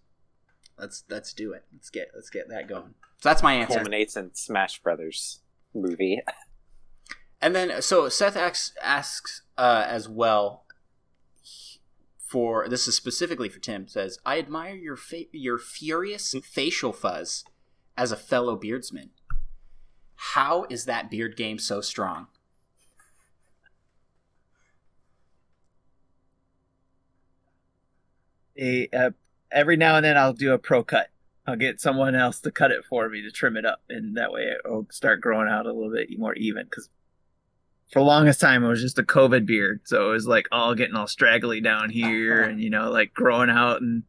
Let's let's do it. Let's get let's get that going. So that's my answer. culminates in Smash Brothers movie. And then, so Seth asks, asks uh, as well. For this is specifically for Tim. Says, "I admire your fa- your furious facial fuzz as a fellow beardsman. How is that beard game so strong?" A, uh, every now and then I'll do a pro cut. I'll get someone else to cut it for me to trim it up, and that way it'll start growing out a little bit more even. Because for the longest time it was just a COVID beard, so it was like all getting all straggly down here, and you know, like growing out, and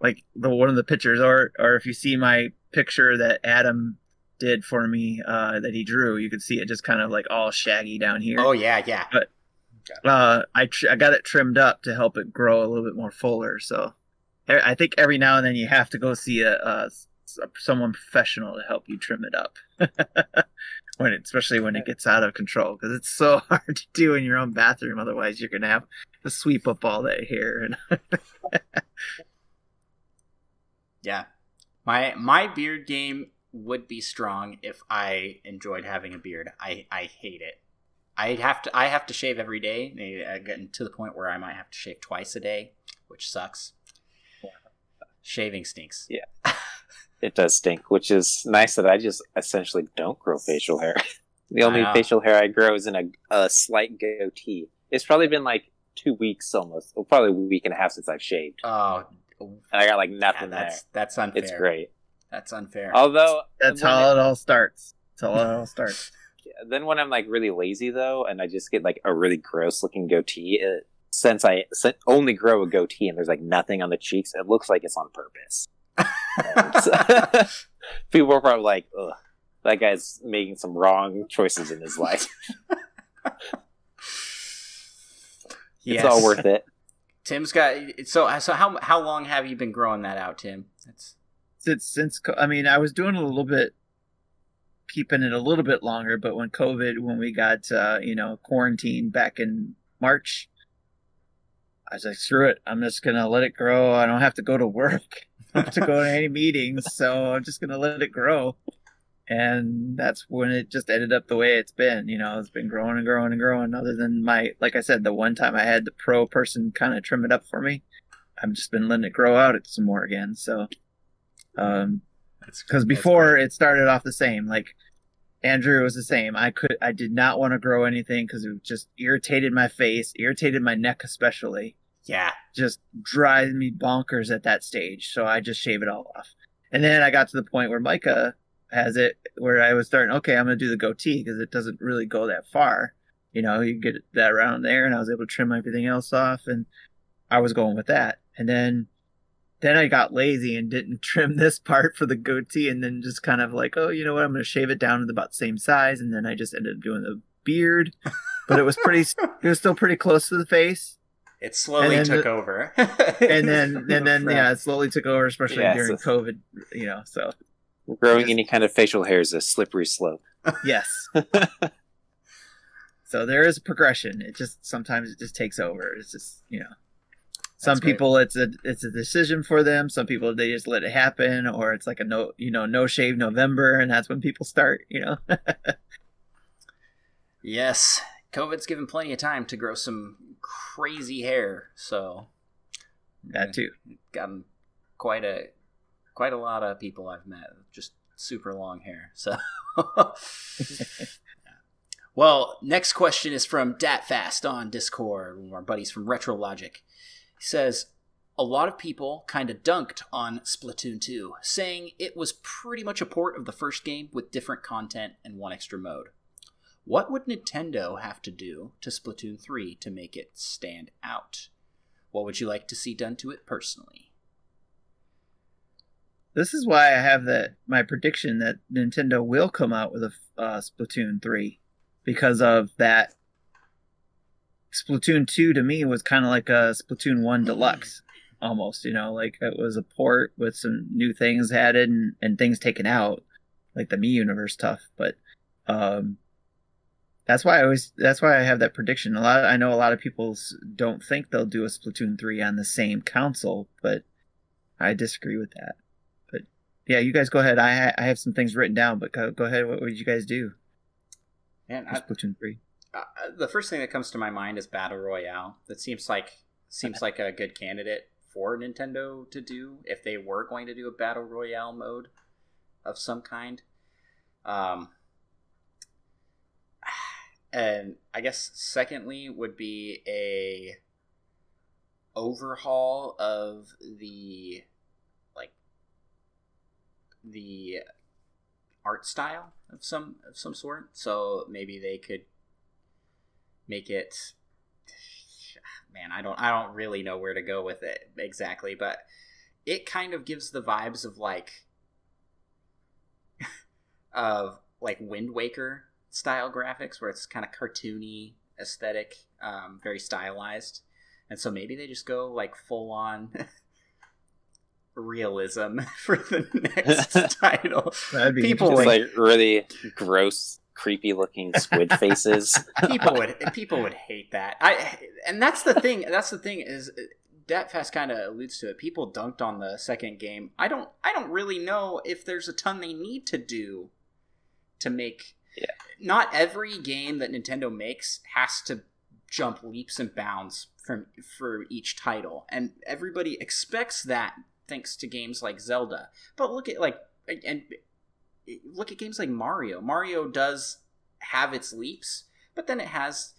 like the one of the pictures, or or if you see my picture that Adam did for me uh, that he drew, you could see it just kind of like all shaggy down here Oh yeah, yeah. uh, I tr- I got it trimmed up to help it grow a little bit more fuller. So I think every now and then you have to go see a, a someone professional to help you trim it up. when it, especially when it gets out of control because it's so hard to do in your own bathroom. Otherwise, you're gonna have to sweep up all that hair. And Yeah. My my beard game would be strong if I enjoyed having a beard. I I hate it. I have to I have to shave every day. Maybe uh, getting to the point where I might have to shave twice a day, which sucks. Shaving stinks. Yeah. It does stink, which is nice that I just essentially don't grow facial hair. the only facial hair I grow is in a, a slight goatee. It's probably been like two weeks almost, well, probably a week and a half since I've shaved. Oh, oh. And I got like yeah, nothing that's there. that's unfair. It's great. That's unfair. Although that's when how it all starts. That's how it all starts. then when I'm like really lazy though, and I just get like a really gross looking goatee, it, since I only grow a goatee and there's like nothing on the cheeks, it looks like it's on purpose. So- people are probably like, "Ugh, that guy's making some wrong choices in his life." Yes. It's all worth it. Tim's got so so how how long have you been growing that out, Tim? That's since since I mean I was doing a little bit keeping it a little bit longer but when covid when we got uh you know quarantined back in March I was like screw it. I'm just going to let it grow. I don't have to go to work. I don't have to go to any meetings so I'm just going to let it grow. And that's when it just ended up the way it's been you know it's been growing and growing and growing. Other than my like I said the one time I had the pro person kind of trim it up for me I've just been letting it grow out some more again. So um because before it started off the same like andrew was the same. I could i did not want to grow anything because it just irritated my face irritated my neck especially yeah. just drive me bonkers at that stage. So i just shave it all off. And then i got to the point where micah has it where i was starting okay i'm gonna do the goatee because it doesn't really go that far. You know you get that around there and i was able to trim everything else off and i was going with that. And then then I got lazy and didn't trim this part for the goatee, and then just kind of like, oh, you know what? I'm going to shave it down to about the same size, and then I just ended up doing the beard, but it was pretty, it was still pretty close to the face, It slowly then took the- over. and then and then yeah, it slowly took over, especially Yeah, during so- COVID, you know. So Growing Yes. any kind of facial hair is a slippery slope. yes, so there is a progression. It just sometimes it just takes over. It's just you know, some That's great. people it's a it's a decision for them. Some people they just let it happen, or it's like a no you know no shave November, and that's when people start. You know, Yes, COVID's given plenty of time to grow some crazy hair, so that mm, too. gotten quite a quite a lot of people I've met just super long hair. So Well, next question is from DatFast on Discord, one of our buddies from Retro Logic. He says a lot of people kind of dunked on Splatoon 2, saying it was pretty much a port of the first game with different content and one extra mode. What would Nintendo have to do to Splatoon 3 to make it stand out? What would you like to see done to it personally? This is why I have that my prediction that Nintendo will come out with a uh, Splatoon three because of that. Splatoon two to me was kind of like a Splatoon one deluxe, almost. You know, like it was a port with some new things added and, and things taken out, like the Miiverse stuff. But um, that's why I always that's why I have that prediction. A lot I know a lot of people don't think they'll do a Splatoon three on the same console, but I disagree with that. But yeah, you guys go ahead. I I have some things written down, but go, go ahead. What would you guys do And for Splatoon three? uh, the first thing that comes to my mind is battle royale. That seems like seems like a good candidate for Nintendo to do if they were going to do a battle royale mode of some kind. Um, and I guess secondly would be a overhaul of the like the art style of some of some sort. So maybe they could make it man, I don't I don't really know where to go with it exactly, but it kind of gives the vibes of like of like Wind Waker style graphics where it's kind of cartoony aesthetic, um, very stylized. And so maybe they just go like full on realism for the next title. That'd be People Just like really gross, creepy looking squid faces. people would people would hate that. I and that's the thing. That's the thing is Datfest kind of alludes to it. People dunked on the second game. I don't. I don't really know if there's a ton they need to do to make. Yeah. Not every game that Nintendo makes has to jump leaps and bounds from for each title, and everybody expects that thanks to games like Zelda. But look at like and look at games like Mario. Mario does have its leaps, but then it has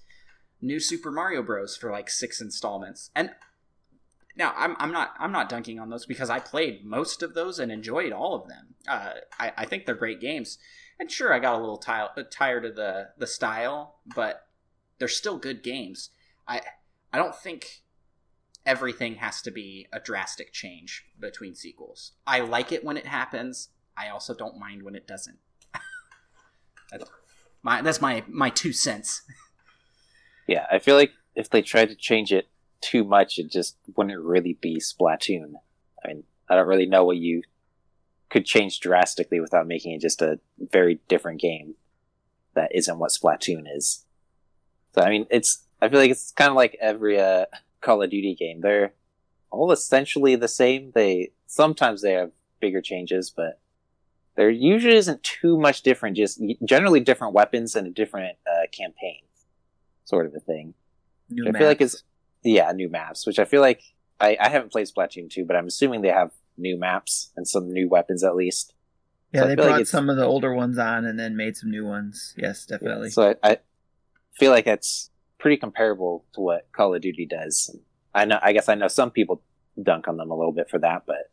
new Super Mario Bros. for like six installments. And now I'm, I'm not I'm not dunking on those because I played most of those and enjoyed all of them. Uh, I, I think they're great games. And sure, I got a little ti- uh, tired of the the style, but they're still good games. I I don't think everything has to be a drastic change between sequels. I like it when it happens. I also don't mind when it doesn't. that's my that's my my two cents. yeah, I feel like if they tried to change it too much, it just wouldn't really be Splatoon. I mean, I don't really know what you could change drastically without making it just a very different game that isn't what Splatoon is. So I mean, it's I feel like it's kind of like every uh, Call of Duty game. They're all essentially the same. They sometimes they have bigger changes, but there usually isn't too much different. Just generally different weapons and a different uh, campaign, sort of a thing. New I feel like it's yeah new maps, which I feel like I, I haven't played Splatoon 2, but I'm assuming they have new maps and some new weapons at least. yeah. so They feel like brought some of the older ones on and then made some new ones. Yes, definitely. So I, I feel like that's pretty comparable to what Call of Duty does. I know. I guess I know some people dunk on them a little bit for that, but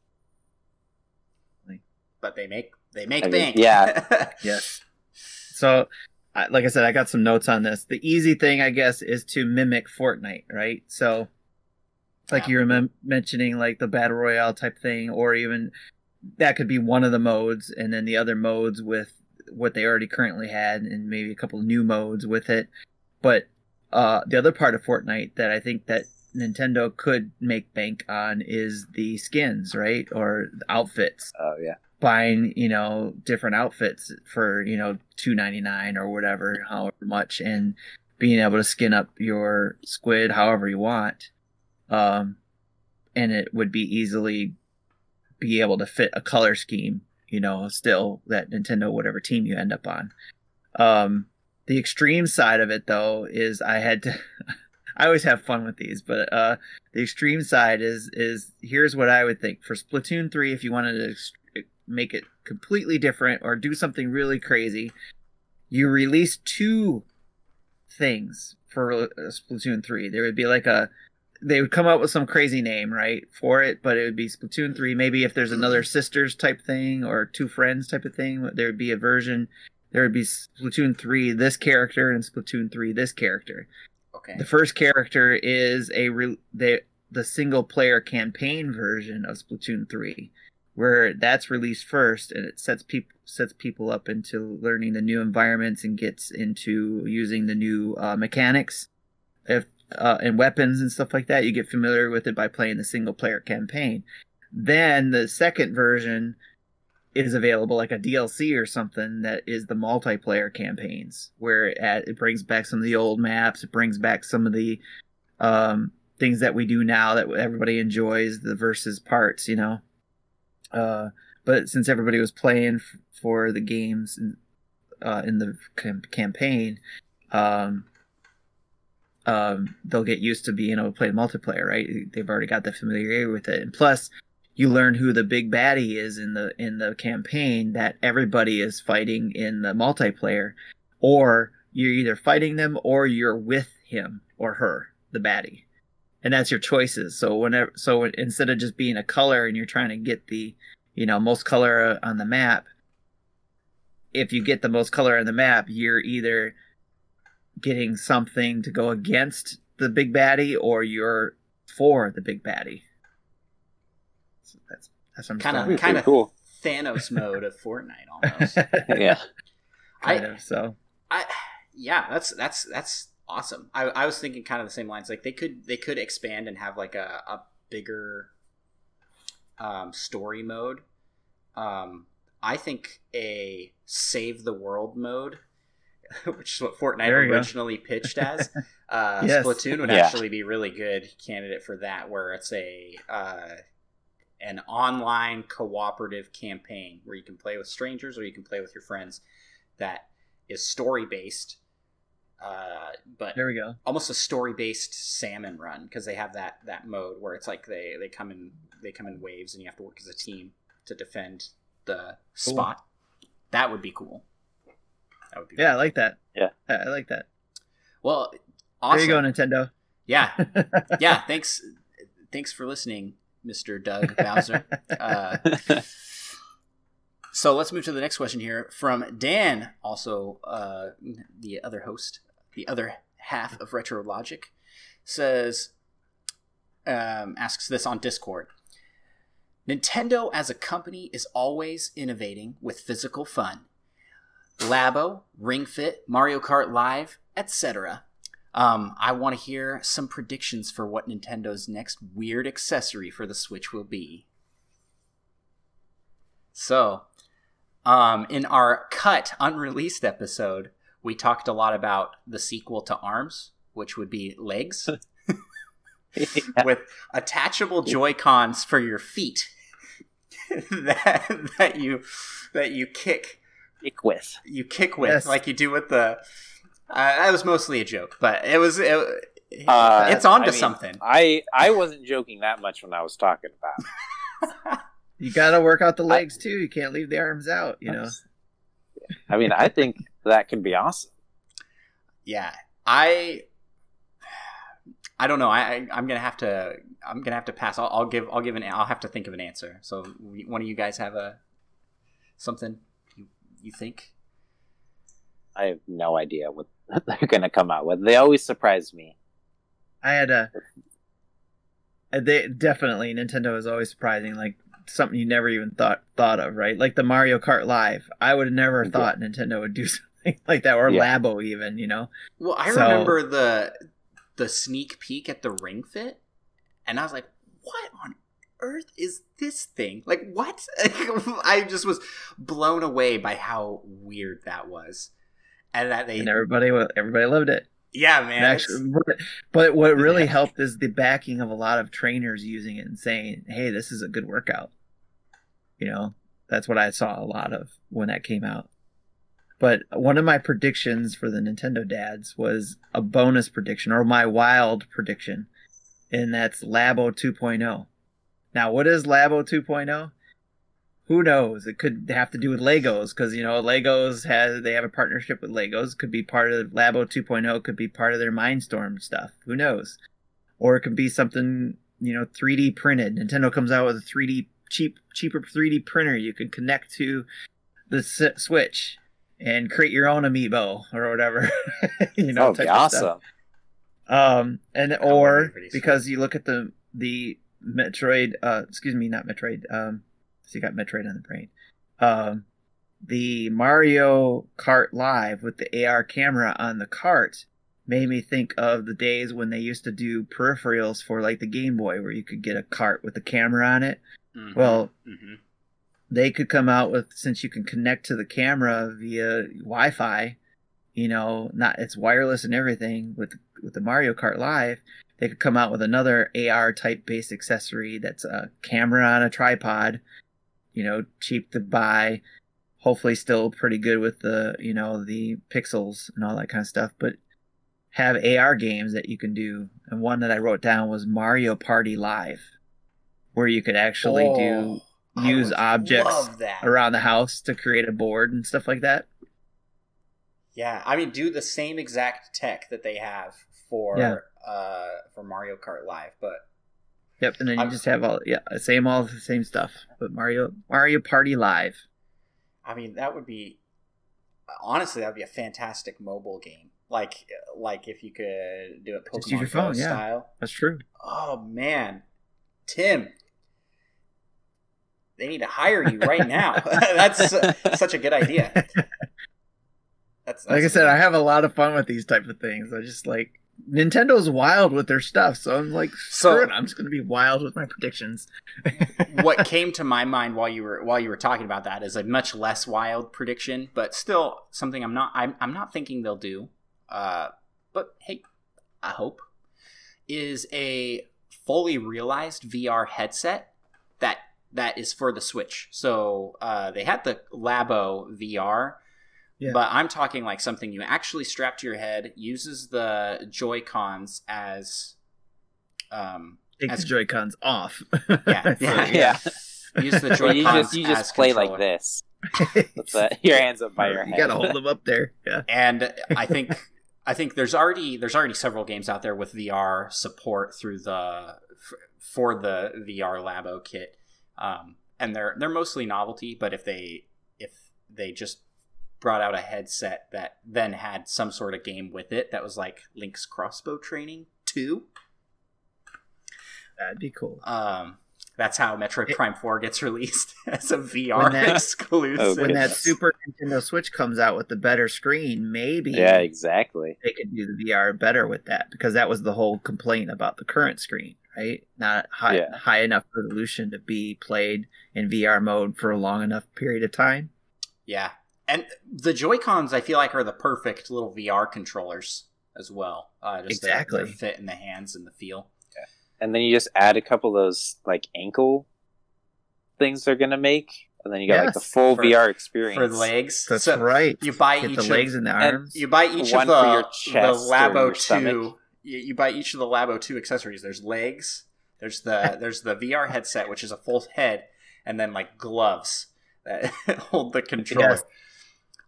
But they make they make I mean, bank. yeah. Yes. So, like I said, I got some notes on this. The easy thing, I guess, is to mimic Fortnite, right? So, like Yeah. you were mem- mentioning, like the battle royale type thing, or even that could be one of the modes, and then the other modes with what they already currently had, and maybe a couple new modes with it. But uh, the other part of Fortnite that I think that Nintendo could make bank on is the skins, right, or the outfits oh yeah, buying you know different outfits for you know 299 or whatever however much and being able to skin up your squid however you want um and it would be easily be able to fit a color scheme. You know, still that Nintendo whatever team you end up on. Um, the extreme side of it though is I had to. I always have fun with these, but uh, the extreme side is is here's what I would think for Splatoon three. If you wanted to ex- make it completely different or do something really crazy, you release two things for uh, Splatoon three. There would be like a they would come up with some crazy name right for it, but it would be Splatoon three. Maybe if there's another sisters type thing or two friends type of thing, there would be a version. There would be Splatoon three this character and Splatoon three this character. Okay. The first character is a re- the the single player campaign version of Splatoon 3 where that's released first and it sets people sets people up into learning the new environments and gets into using the new uh, mechanics if uh, and weapons and stuff like that you get familiar with it by playing the single player campaign. Then the second version is available like a DLC or something that is the multiplayer campaigns where it, it brings back some of the old maps it brings back some of the um, things that we do now that everybody enjoys the versus parts you know? Uh, but since everybody was playing f- for the games in, uh, in the cam- campaign um, um, they'll get used to being able to play multiplayer right? They've already got the familiarity with it. And plus you learn who the big baddie is in the in the campaign that everybody is fighting in the multiplayer. Or you're either fighting them or you're with him or her the baddie. And that's your choices. So whenever so instead of just being a color and you're trying to get the you know most color on the map if you get the most color on the map you're either getting something to go against the big baddie or you're for the big baddie so that's that's what I'm Kind of, kind of cool. Thanos mode of Fortnite almost. yeah. kind I, of so I, yeah, that's that's that's awesome. I, I was thinking kind of the same lines. Like they could they could expand and have like a, a bigger um, story mode. Um, I think a save the world mode, which is what Fortnite There you go. originally pitched as. Uh, Yes. Splatoon would Yeah. actually be really good candidate for that, where it's a uh, an online cooperative campaign where you can play with strangers or you can play with your friends. That is story based, uh, but there we go almost a story based salmon run because they have that that mode where it's like they they come in they come in waves and you have to work as a team to defend the Cool. spot. That would be cool. That would be yeah i like that Yeah. i I like that well. Awesome. there you go nintendo Yeah, yeah. Thanks, thanks for listening, Mister Doug Bowser. Uh, so let's move to the next question here from Dan, also uh, the other host, the other half of Retro Logic, says, um, asks this on Discord. Nintendo as a company is always innovating with physical fun. Labo, Ring Fit, Mario Kart Live, etc. Um, I want to hear some predictions for what Nintendo's next weird accessory for the Switch will be. So, um, in our cut unreleased episode, we talked a lot about the sequel to ARMS, which would be legs with attachable Joy Cons for your feet that that you that you kick Kick with. you kick with Yes. like you do with the. Uh, that was mostly a joke, but it was it, Uh, it's on I to mean, something. I I wasn't joking that much when I was talking about. You gotta work out the legs too. You can't leave the arms out. You know. I mean, I think that could be awesome. Yeah, I I don't know. I, I I'm gonna have to I'm gonna have to pass. I'll, I'll give I'll give an I'll have to think of an answer. So one of you guys have a something you you think? I have no idea what they're going to come out with. They always surprise me. I had a. uh, They definitely Nintendo is always surprising, like something you never even thought thought of, right? Like the Mario Kart Live. I would have never Yeah. thought Nintendo would do something like that, or Yeah. Labo even. You know, Well, I So- remember the the sneak peek at the Ring Fit, and I was like, "What on earth is this thing? Like, what?" I just was blown away by how weird that was, and that they and everybody everybody loved it. Yeah, man. Actually, but, but what really helped is the backing of a lot of trainers using it and saying, "Hey, this is a good workout." You know, that's what I saw a lot of when that came out. But one of my predictions for the Nintendo dads was a bonus prediction or my wild prediction, and that's Labo 2.0. Now, what is Labo 2.0? Who knows? It could have to do with Legos because you know Legos has they have a partnership with Legos. Could be part of Labo 2.0. Could be part of their Mindstorm stuff. Who knows? Or it could be something you know 3D printed. Nintendo comes out with a 3D cheap cheaper 3D printer you can connect to the S- Switch and create your own amiibo or whatever. you know, oh, type be of stuff. awesome. Um, and or be because you look at the the Metroid, uh, excuse me, not Metroid. Um, so you got Metroid on the brain. Um, the Mario Kart Live with the AR camera on the cart made me think of the days when they used to do peripherals for like the Game Boy, where you could get a cart with a camera on it. Mhm, Well, mhm. they could come out with since you can connect to the camera via Wi-Fi, you know, not it's wireless and everything with with the Mario Kart Live. They could come out with another AR type based accessory that's a camera on a tripod, you know, cheap to buy, hopefully still pretty good with the you know the pixels and all that kind of stuff, but have AR games that you can do. And one that I wrote down was Mario Party Live, where you could actually do Oh, I use objects around the house to create a board and stuff like that. Yeah, I mean, do the same exact tech that they have for Yeah. Uh for Mario Kart Live, but Yep, and then you I'm- just have all yeah, same all the same stuff. But Mario Mario Party Live. I mean, that would be honestly that would be a fantastic mobile game. Like like if you could do it Pokemon Just use your Go phone, yeah. style. That's true. Oh man, Tim, they need to hire you right now. that's uh, such a good idea. That's, like I that's- said, I have a lot of fun with these type of things. I just like Nintendo's wild with their stuff, so I'm like, So- it. I'm just gonna be wild with my predictions. what came to my mind while you were while you were talking about that is a much less wild prediction, but still something I'm not I'm, I'm not thinking they'll do. Uh, but hey, I hope is a fully realized VR headset that that is for the Switch. So uh, they had the Labo VR. Yeah. But I'm talking like something you actually strap to your head, uses the Joy Cons as um, Take As- the Joy Cons off. Yeah, yeah, yeah. use the Well, Joy you Cons just you just as play like this. With the, your hands up by your head. you gotta hold them up there. Yeah. and I think I think there's already there's already several games out there with VR support through the f- for the VR Labo kit, um, and they're they're mostly novelty. But if they if they just brought out a headset that then had some sort of game with it that was like Link's crossbow training two, That'd be cool. um, that's how Metroid It- Prime Four gets released as a VR When that- exclusive. Oh, When that. Super Nintendo Switch comes out with the better screen, maybe Yeah, exactly. they could do the VR better with that because that was the whole complaint about the current screen, right? Not high Yeah. high enough resolution to be played in VR mode for a long enough period of time. Yeah. And the Joy Cons, I feel like, are the perfect little VR controllers as well. Uh, just their- Exactly. their fit in the hands and the feel. And then you just add a couple of those like ankle things they're gonna make, and then you got like the full for- VR experience. For legs. That's So right. You buy Get each the of, legs and the and arms. You buy each One of for the, your the chest or Labo your 2. stomach. You, you buy each of the Labo 2 accessories. There's legs, there's the there's the VR headset, which is a full head, and then like gloves that hold the controller. Yes.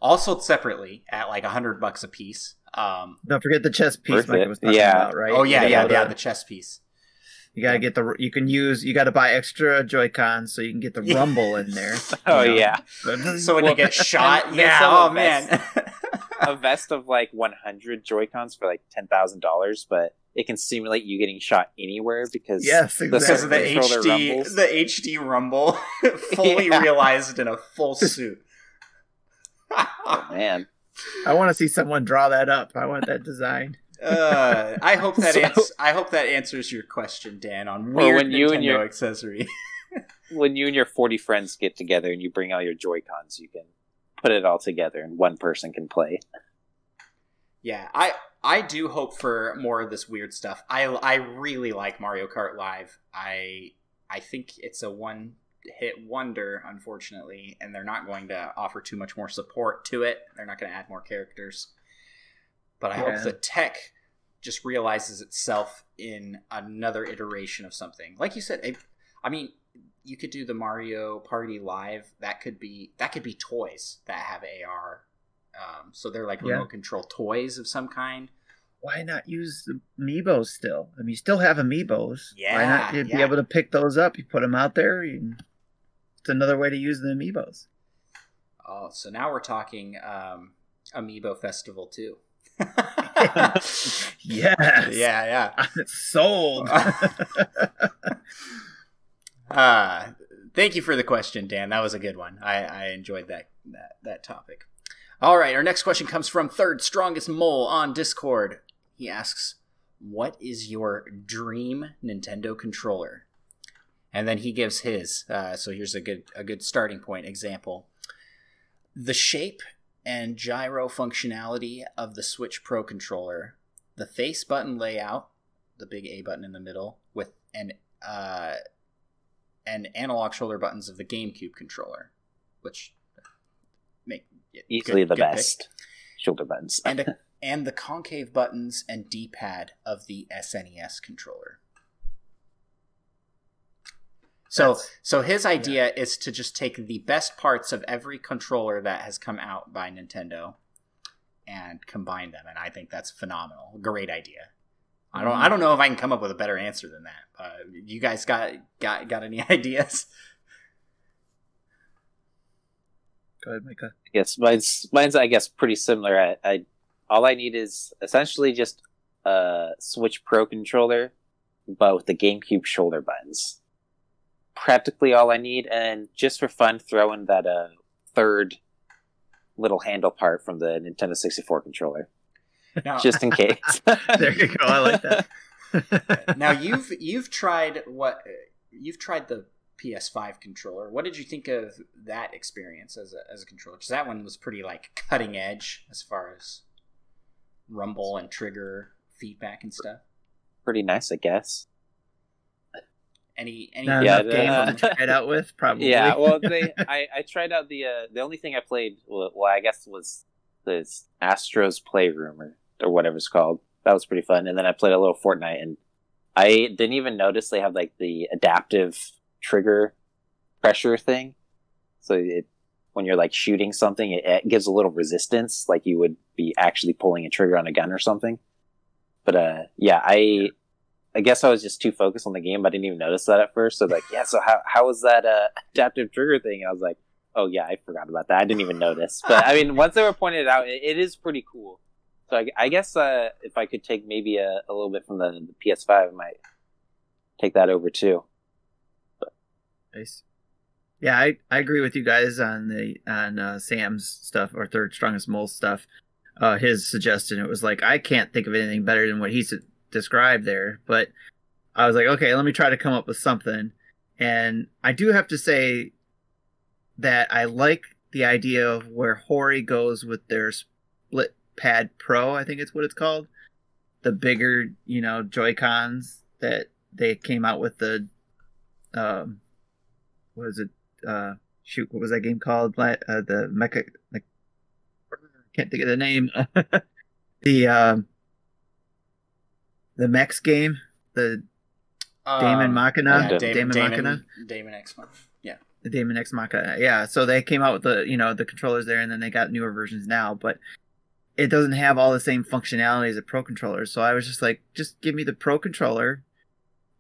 All sold separately at like a hundred bucks a piece. Um, Don't forget the chest piece Mike was talking Yeah. about, right? oh yeah, yeah, yeah, the chess piece. You gotta get the. You can use. You gotta buy extra Joy Cons so you can get the rumble in there. Oh know? yeah, So when Well, you get shot, yeah, oh some man. a vest of like 100 Joy Cons for like ten thousand dollars, but it can simulate you getting shot anywhere because Yes, the because of the HD, rumbles. the HD rumble, fully Yeah. realized in a full suit. Oh man, I want to see someone draw that up. I want that design. uh, I hope that So- ans- I hope that answers your question, Dan, on weird when you Nintendo and your- accessory. when you and your 40 friends get together and you bring all your Joy Cons, you can put it all together and one person can play. yeah, I I do hope for more of this weird stuff. I I really like Mario Kart Live. I I think it's a one hit wonder, unfortunately, and they're not going to offer too much more support to it. They're not going to add more characters. But I Yeah. hope the tech just realizes itself in another iteration of something. Like you said, it, I mean, you could do the Mario Party Live. That could be that could be toys that have AR. Um, so they're like Yeah. remote control toys of some kind. Why not use the amiibos still? I mean, you still have amiibos. Yeah, Why not you'd be able to pick those up? You put them out there. You, it's another way to use the amiibos. Oh, so now we're talking um, Amiibo Festival too. Yes. yeah, yeah. Sold. Uh, thank you for the question, Dan. That was a good one. I, I enjoyed that, that that topic. All right, our next question comes from Third Strongest Mole on Discord. He asks, "What is your dream Nintendo controller?" And then he gives his. Uh, so here's a good a good starting point example. The shape and gyro functionality of the Switch Pro controller, the face button layout, the big A button in the middle, with an uh, and analog shoulder buttons of the GameCube controller, which make Easily good- the good pick. best shoulder buttons. and a, and the concave buttons and D-pad of the SNES controller. So That's- so his idea is to just take the best parts of every controller that has come out by Nintendo and combine them and I think that's phenomenal. Great idea. I don't I don't know if I can come up with a better answer than that. Uh, you guys got got got any ideas? Go ahead, Micah. Yes, mine's mine's I guess pretty similar. I, I all I need is essentially just a Switch Pro controller, but with the GameCube shoulder buttons. Practically all I need, and just for fun, throw in that uh, third little handle part from the Nintendo 64 controller, Now, just in case. There you go. I like that. now you've you've tried what you've tried the PS5 controller. What did you think of that experience as a as a controller? Because that one was pretty like cutting edge as far as rumble and trigger feedback and stuff. Pretty nice, I guess. Any any Yeah, uh, to try it out with, probably. Yeah, well, they I, I tried out the uh, the only thing I played well, well I guess was this Astro's Playroom or or whatever it's called. That was pretty fun. And then I played a little Fortnite, and I didn't even notice they have like the adaptive trigger pressure thing. So it when you're like shooting something, it, it gives a little resistance, like you would be actually pulling a trigger on a gun or something. But uh, yeah, I I guess I was just too focused on the game. I didn't even notice that at first. So like, yeah. So how how was that uh, adaptive trigger thing? I was like, oh yeah, I forgot about that. I didn't even notice. But I mean, once they were pointed out, it, it is pretty cool. So I, I guess uh, if I could take maybe a, a little bit from the, the PS5, I might take that over too. Nice. Yeah, I, I agree with you guys on the on uh, Sam's stuff or third strongest mole stuff. Uh, his suggestion it was like I can't think of anything better than what he s- described there, but I was like, okay, let me try to come up with something. And I do have to say that I like the idea of where Hori goes with their split pad pro. I think it's what it's called. The bigger, you know, Joy Cons that they came out with the um, what is it? Uh, shoot, what was that game called? Uh, the Mecha. Like, can't think of the name. the um, the Mex game, the Damon Um, Machina, yeah, Damon, Damon, Machina, Damon, Daemon X Machina. Yeah. the Daemon X Machina. Yeah, so they came out with the you know the controllers there, and then they got newer versions now, but it doesn't have all the same functionality as a Pro controller. So I was just like, just give me the Pro controller,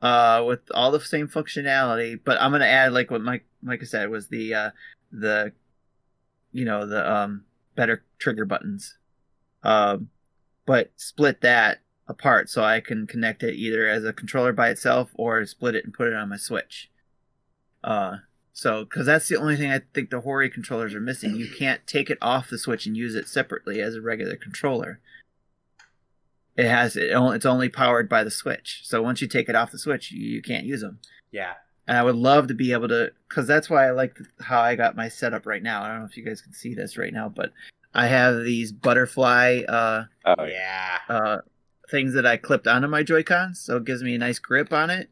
uh, with all the same functionality, but I'm gonna add like what Mike Mike said was the uh the you know the um better trigger buttons, um, but split that apart so I can connect it either as a controller by itself or split it and put it on my Switch. Uh, so because that's the only thing I think the Hori controllers are missing. You can't take it off the Switch and use it separately as a regular controller. It has it. It's only powered by the Switch. So once you take it off the Switch, you, you can't use them. Yeah. And I would love to be able to, because that's why I like how I got my setup right now. I don't know if you guys can see this right now, but I have these butterfly uh, Oh, yeah. uh, things that I clipped onto my Joy Cons, so it gives me a nice grip on it.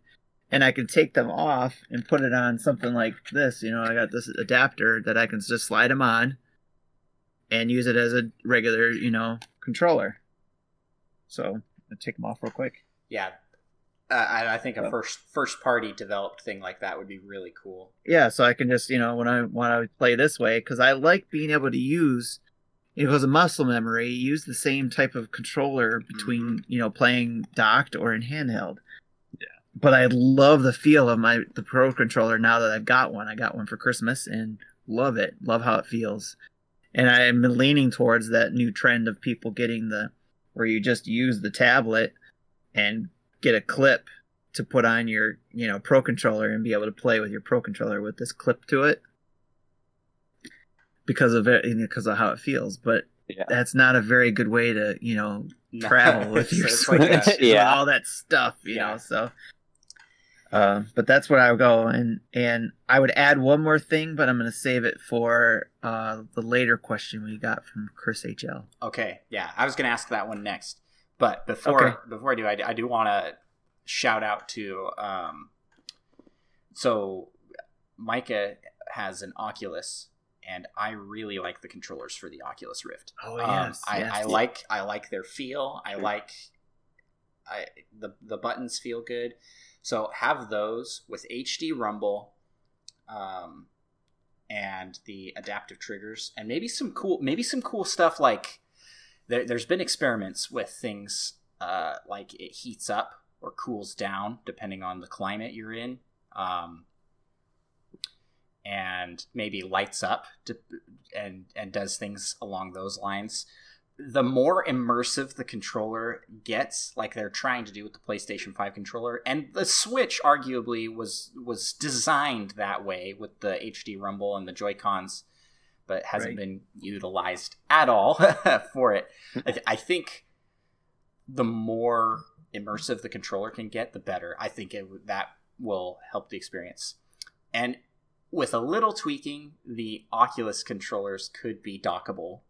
And I can take them off and put it on something like this. You know, I got this adapter that I can just slide them on and use it as a regular, you know, controller. So I'll take them off real quick. Yeah. Uh, I, I think a first first party developed thing like that would be really cool. Yeah, so I can just, you know, when I when I play this way, because I like being able to use, you was a muscle memory, use the same type of controller between, mm-hmm. you know, playing docked or in handheld. Yeah. But I love the feel of my the Pro controller now that I've got one. I got one for Christmas and love it. Love how it feels. And I'm leaning towards that new trend of people getting the where you just use the tablet and get a clip to put on your you know pro controller and be able to play with your pro controller with this clip to it because of it because of how it feels but Yeah. that's not a very good way to you know No, travel with your switch like a- Yeah. all that stuff you Yeah. know so uh, but that's where I would go, and and I would add one more thing, but I'm going to save it for uh, the later question we got from Chris HL. Okay, yeah, I was going to ask that one next, but before Okay. before I do, I, I do want to shout out to um, so Micah has an Oculus, and I really like the controllers for the Oculus Rift. Oh Um, I, I like I like their feel. I like I the the buttons feel good. So have those with HD Rumble, um, and the adaptive triggers, and maybe some cool maybe some cool stuff like there, there's been experiments with things uh, like it heats up or cools down depending on the climate you're in. Um, and maybe lights up to, and and does things along those lines. The more immersive the controller gets, like they're trying to do with the PlayStation 5 controller, and the Switch arguably was was designed that way with the HD Rumble and the Joy Cons, but hasn't Right. been utilized at all for it. I, th- I think the more immersive the controller can get, the better. I think it, that will help the experience. And with a little tweaking, the Oculus controllers could be dockable,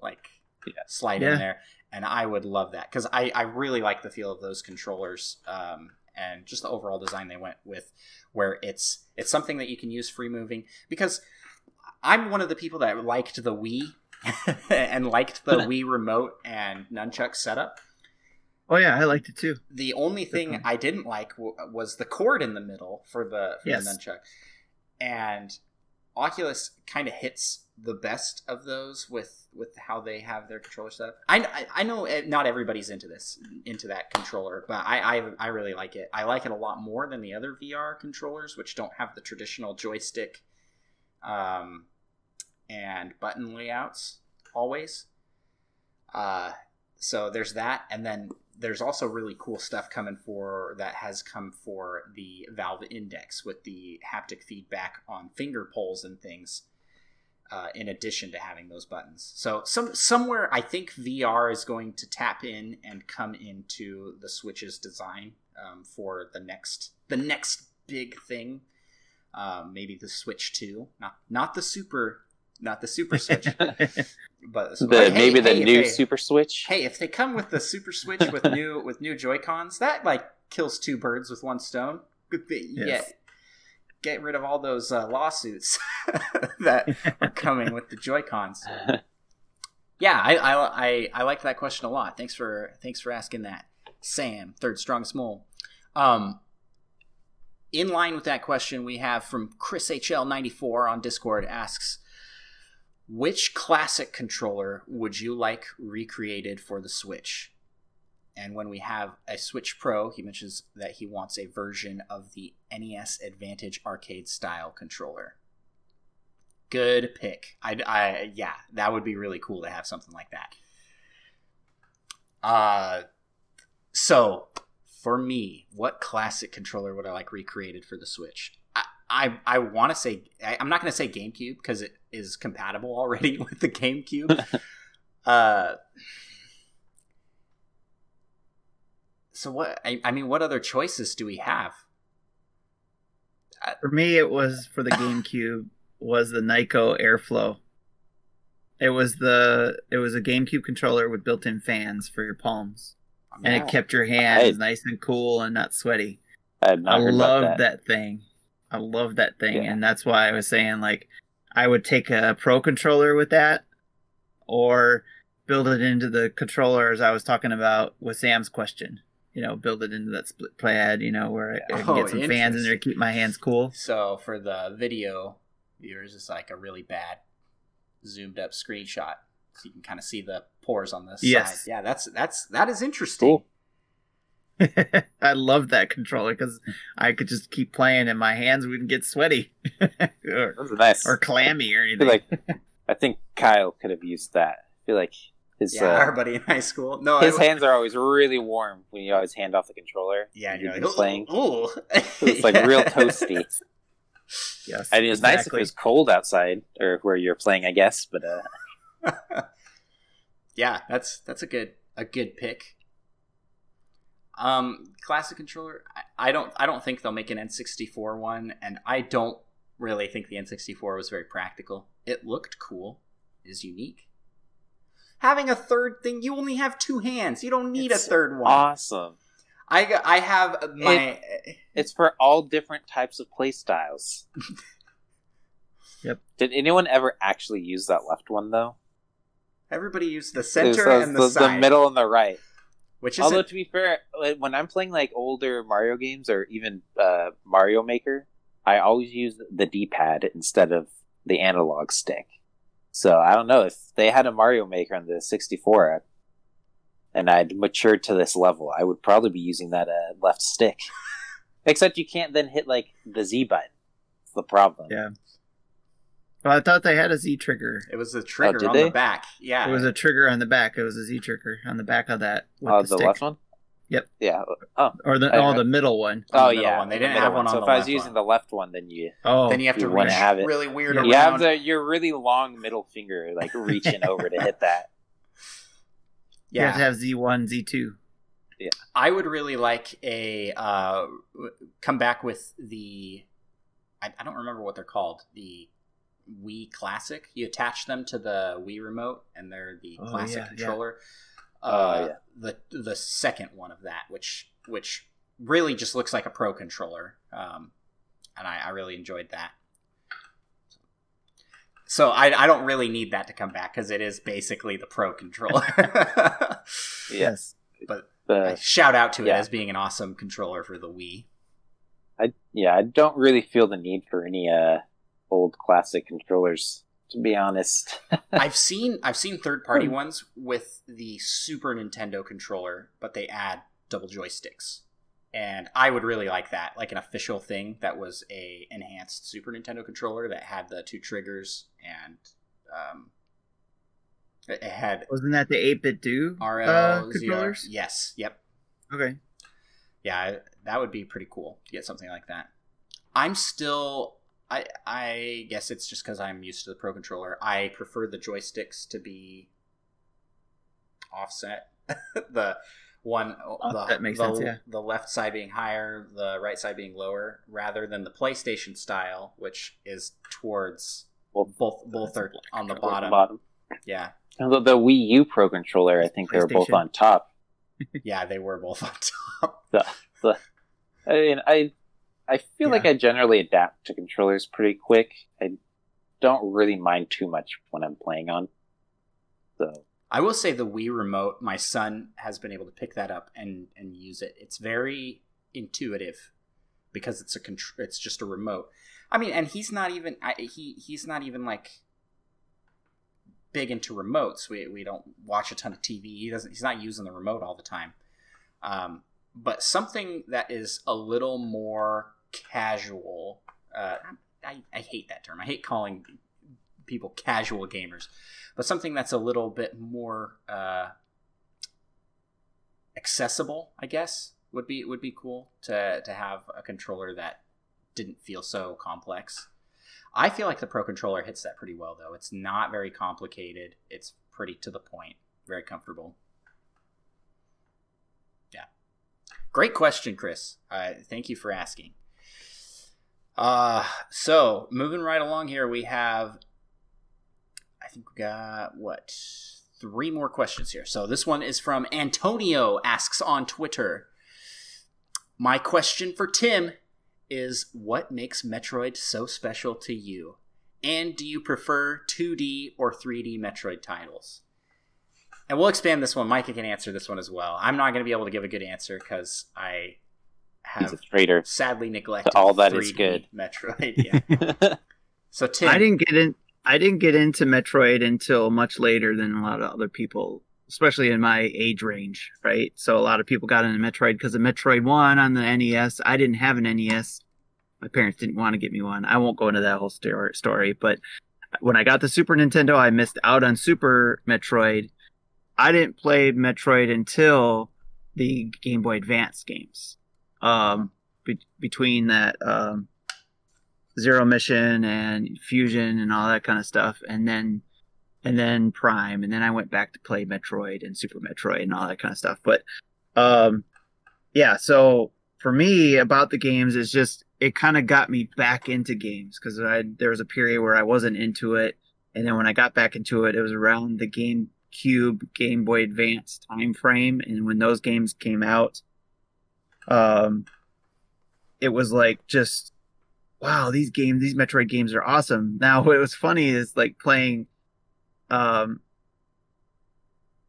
like Yeah. slide Yeah. in there, and I would love that because I I really like the feel of those controllers. Um, and just the overall design they went with, where it's it's something that you can use free moving. Because I'm one of the people that liked the Wii and liked the Wii remote and nunchuck setup. Oh yeah, I liked it too. The only thing one. I didn't like w- was the cord in the middle for the for Yes. the nunchuck, and Oculus kind of hits the best of those with with how they have their controller set. I, I I know eh, not everybody's into this into that controller, but I, I I really like it. I like it a lot more than the other VR controllers, which don't have the traditional joystick, um, and button layouts always. Uh, so there's that, and then there's also really cool stuff coming for that has come for the Valve Index with the haptic feedback on finger pulls and things. Uh, in addition to having those buttons, so some somewhere I think VR is going to tap in and come into the Switch's design um, for the next the next big thing. Um, maybe the Switch Two, not not the Super, not the Super Switch, but the, Hey, maybe the hey, new they- Super Switch. Hey, if they come with the Super Switch with new with new Joy Cons, that like kills two birds with one stone. Good thing. Yes. Yeah, get rid of all those uh, lawsuits that are coming with the Joy Cons. Yeah, I, I I I liked that question a lot. Thanks for thanks for asking that, Sam. Third strongest mole. Um, in line with that question, we have from Chris HL ninety four on Discord asks, which classic controller would you like recreated for the Switch? And when we have a Switch Pro, he mentions that he wants a version of the NES Advantage arcade style controller. Good pick. I, I yeah, that would be really cool to have something like that. Uh so for me, what classic controller would I like recreated for the Switch? I I, I want to say I, I'm not going to say GameCube because it is compatible already with the GameCube. uh, so what? I, I mean, what other choices do we have? For me, it was for the GameCube was the Nyko Airflow. It was the it was a GameCube controller with built-in fans for your palms, and it kept your hands I- nice and cool and not sweaty. I had not I heard love about that. that. thing. I love that thing, Yeah. and that's why I was saying like I would take a pro controller with that, or build it into the controller as I was talking about with Sam's question. You know, build it into that split pad. You know, where I, I can Oh, get some fans in there, keep my hands cool. So for the video viewers, it's like a really bad zoomed up screenshot, so you can kind of see the pores on this Yes. side. Yeah, that's that's that is interesting. Cool. I love that controller because I could just keep playing and my hands wouldn't get sweaty or, nice. or clammy or anything. feel like I think Kyle could have used that. I feel like his Yeah, uh, our buddy in high school. No, his I, hands are always really warm when you always hand off the controller. Yeah, and You've you're been like, playing. Ooh. It's like real toasty. yes, I mean, it was nice if exactly. it was cold outside or where you're playing, I guess. But uh, yeah, that's that's a good a good pick. Um, classic controller. I, I don't I don't think they'll make an N64 one, and I don't really think the N64 was very practical. It looked cool, is unique. Having a third thing, you only have two hands. You don't need It's a third one. awesome. I I have my It's for all different types of play styles. Yep. Did anyone ever actually use that left one though? everybody used the It was center those- and the those- side, middle and the right. Which is Although to be fair, when I'm playing like older Mario games or even uh, Mario Maker, I always use the D-pad instead of the analog stick. So I don't know if they had a Mario Maker on the 64, and I'd matured to this level, I would probably be using that uh, left stick. Except you can't then hit like the Z button. It's the problem. Yeah. Well, I thought they had a Z trigger. it was a trigger Oh, on they? the back. Yeah, It was a trigger on the back. It was a Z trigger on the back of that. With Oh, the, the, stick. left one. Yep. Yeah. Oh. or the oh the middle one. On the Oh middle yeah. one. They didn't middle have one on So the if I was left using one. the left one, then you Oh, then you have to you reach have it. really weird Yeah. around. you have the your really long middle finger like reaching over to hit that. you have yeah, to have Z one, Z two. Yeah. I would really like a uh, come back with the. I, I don't remember what they're called. The Wii Classic. You attach them to the Wii remote, and they're the Oh, classic yeah, yeah. controller. Oh, Uh, yeah. The the second one of that, which which really just looks like a pro controller, um, and I, I really enjoyed that. So I, I don't really need that to come back because it is basically the pro controller. Yes. but The I shout out to it as being an awesome controller for the Wii. I yeah, I don't really feel the need for any uh old classic controllers to be honest. I've seen I've seen third party Hmm. ones with the Super Nintendo controller, but they add double joysticks. And I would really like that, like an official thing that was a enhanced Super Nintendo controller that had the two triggers and um, it it had Wasn't that the eight bit do RL uh, controllers? Yes, yep. Okay. yeah that would be pretty cool to get something like that i'm still i i guess it's just because i'm used to the pro controller i prefer the joysticks to be offset the one oh, the, Offset makes the, sense, yeah. the left side being higher the right side being lower rather than the playstation style which is towards Well, both both are on the Toward bottom bottom. yeah Although the Wii U Pro controller, I think they were both on top. yeah they were both on top I mean, I I feel like I generally adapt to controllers pretty quick. I don't really mind too much when I'm playing on. So I will say the Wii remote, my son has been able to pick that up and and use it. It's very intuitive because it's a contr- it's just a remote. I mean, and he's not even I, he he's not even like big into remotes. We we don't watch a ton of TV. He doesn't he's not using the remote all the time. Um, but something that is a little more casual. Uh, I, I hate that term. I hate calling people casual gamers but something that's a little bit more uh, accessible, I guess, would be would be cool to to have a controller that didn't feel so complex. I feel like the Pro controller hits that pretty well, though. It's not very complicated. It's pretty to the point. Very comfortable. Yeah. Great question, Chris. Uh, thank you for asking. Uh, so moving right along here, we have I think we got what three more questions here. So this one is from Antonio asks on Twitter. My question for Tim is what makes Metroid so special to you? And do you prefer 2D or 3D Metroid titles? And we'll expand this one. Micah can answer this one as well. I'm not going to be able to give a good answer because I He's a traitor. sadly neglected all that is 3D good. Metroid. Yeah. so Tim, I didn't get in. I didn't get into Metroid until much later than a lot of other people, especially in my age range, right? So a lot of people got into Metroid because of Metroid One on the NES. I didn't have an NES. My parents didn't want to get me one. I won't go into that whole story, but when I got the Super Nintendo, I missed out on Super Metroid. I didn't play Metroid until the Game Boy Advance games. Um, be- between that, um, Zero Mission and Fusion and all that kind of stuff, and then and then Prime, and then I went back to play Metroid and Super Metroid and all that kind of stuff. But um, yeah, so for me about the games is just it kind of got me back into games because there was a period where I wasn't into it, and then when I got back into it, it was around the GameCube, Game Boy Advance time frame, and when those games came out, um, it was like just wow, these games, these Metroid games are awesome. Now, what was funny is like playing, um,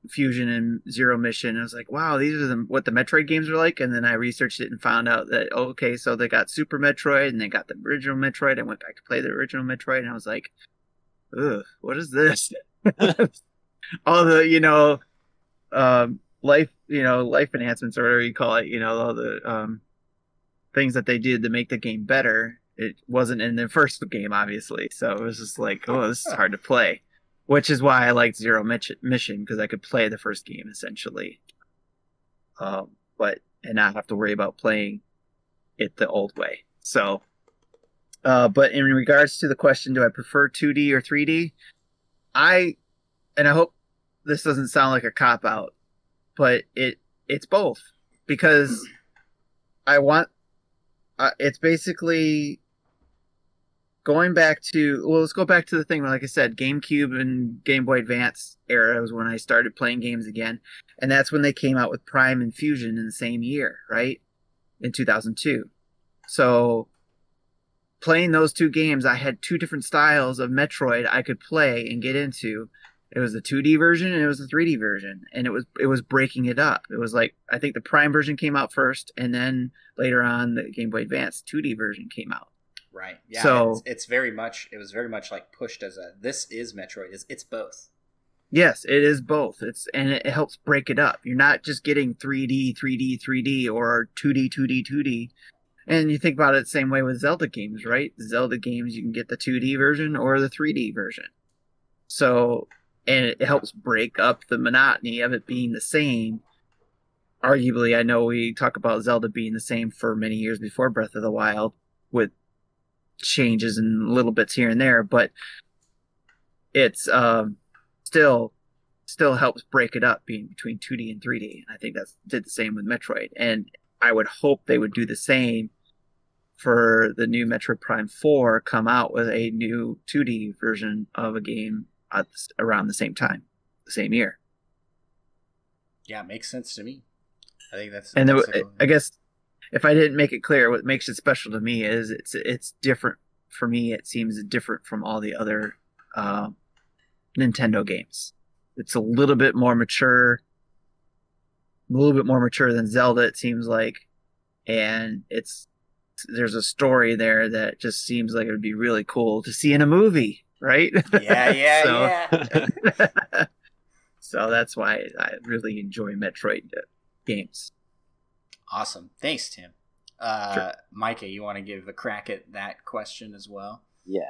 Fusion and Zero Mission. I was like, wow, these are the, what the Metroid games are like. And then I researched it and found out that, okay, so they got Super Metroid and they got the original Metroid. I went back to play the original Metroid and I was like, ugh, what is this? all the, you know, um, life, you know, life enhancements or whatever you call it, you know, all the, um, things that they did to make the game better. It wasn't in the first game, obviously. So it was just like, oh, this is hard to play, which is why I liked Zero Mission because I could play the first game essentially, um, but and not have to worry about playing it the old way. So, uh, but in regards to the question, do I prefer 2D or 3D? I, and I hope this doesn't sound like a cop out, but it it's both. Because I want uh, it's basically going back to well let's go back to the thing like i said gamecube and game boy advance era was when i started playing games again. And that's when they came out with prime and fusion in the same year right? In 2002 so playing those two games i had two different styles of metroid i could play and get into it was the 2d version and it was the 3d version and it was it was breaking it up it was like i think the prime version came out first and then later on the game boy advance 2d version came out right? Yeah. So- it's, it's very much. It was very much like pushed as a. This is Metroid. It's, it's both. Yes, it is both. It's and it helps break it up. You're not just getting 3D, 3D, 3D or 2D, 2D, 2D. And you think about it the same way with Zelda games, right? Zelda games you can get the 2D version or the 3D version. So, and it helps break up the monotony of it being the same. Arguably, I know we talk about Zelda being the same for many years before Breath of the Wild with changes and little bits here and there, but it's um still still helps break it up being between 2D and 3D. And I think that's did the same with Metroid. And I would hope they would do the same for the new Metroid Prime 4 come out with a new 2D version of a game at, around the same time, the same year. Yeah, makes sense to me. I think that's. And that's the, a- I guess if I didn't make it clear, what makes it special to me is it's it's different for me. It seems different from all the other uh, Nintendo games. It's a little bit more mature, a little bit more mature than Zelda. It seems like, and it's there's a story there that just seems like it would be really cool to see in a movie, right? yeah, yeah, So- yeah. so that's why I really enjoy Metroid uh, games. Awesome. Thanks, Tim. Uh, Sure. Micah, you want to give a crack at that question as well? Yeah.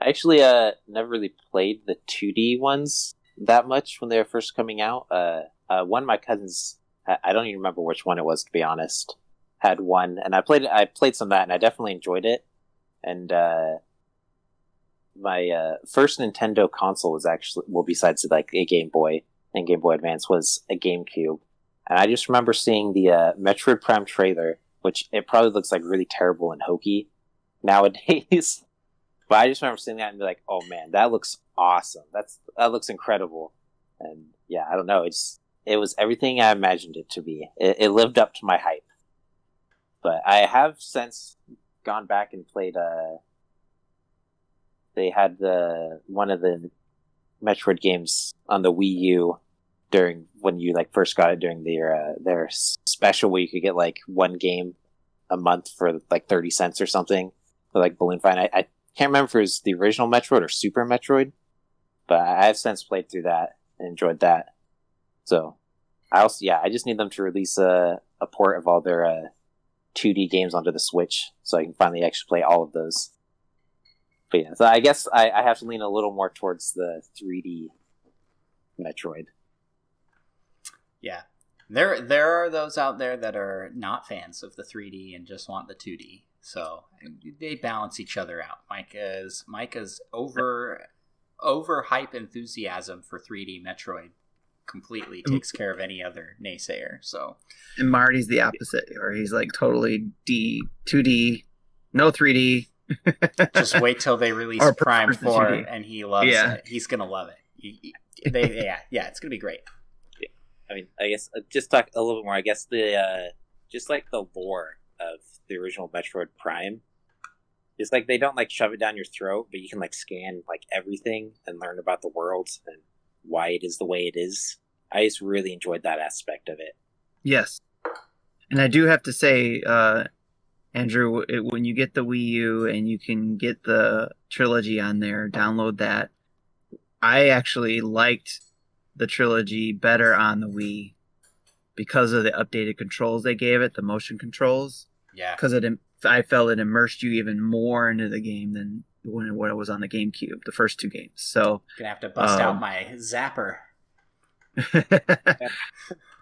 I actually uh never really played the 2D ones that much when they were first coming out. Uh, uh one of my cousins, I, I don't even remember which one it was to be honest, had one, and I played I played some of that, and I definitely enjoyed it. And uh, my uh, first Nintendo console was actually well, besides like a Game Boy and Game Boy Advance, was a GameCube. And I just remember seeing the uh, Metroid Prime trailer, which it probably looks like really terrible and hokey nowadays. But I just remember seeing that and be like, "Oh man, that looks awesome. That's that looks incredible." And yeah, I don't know. It's it was everything I imagined it to be. It, it lived up to my hype. But I have since gone back and played. Uh, they had the one of the Metroid games on the Wii U during when you like first got it during their uh, their special where you could get like one game a month for like thirty cents or something for like Balloon Fight. I, I can't remember if it was the original Metroid or Super Metroid, but I have since played through that and enjoyed that. So I also yeah I just need them to release a a port of all their uh, 2D games onto the Switch so I can finally actually play all of those. But yeah, so I guess I, I have to lean a little more towards the 3D Metroid. Yeah. There there are those out there that are not fans of the 3D and just want the 2D. So they balance each other out. Micah's Micah's over over hype enthusiasm for 3D Metroid completely mm-hmm. takes care of any other naysayer. So And Marty's the opposite, or he's like totally D, 2D, no 3D. Just wait till they release Or Prime 4 2D. and he loves Yeah. it. He's going to love it. He- he- they, yeah, yeah, it's going to be great. I mean, I guess uh, just talk a little bit more. I guess the uh, just like the lore of the original Metroid Prime. It's like they don't like shove it down your throat, but you can like scan like everything and learn about the world and why it is the way it is. I just really enjoyed that aspect of it. Yes. And I do have to say, uh, Andrew, it, when you get the Wii U and you can get the trilogy on there, download that. I actually liked the trilogy better on the Wii because of the updated controls they gave it, the motion controls. Yeah. Because it, I felt it immersed you even more into the game than when it, when it was on the GameCube, the first two games. So to have to bust out Um, my zapper.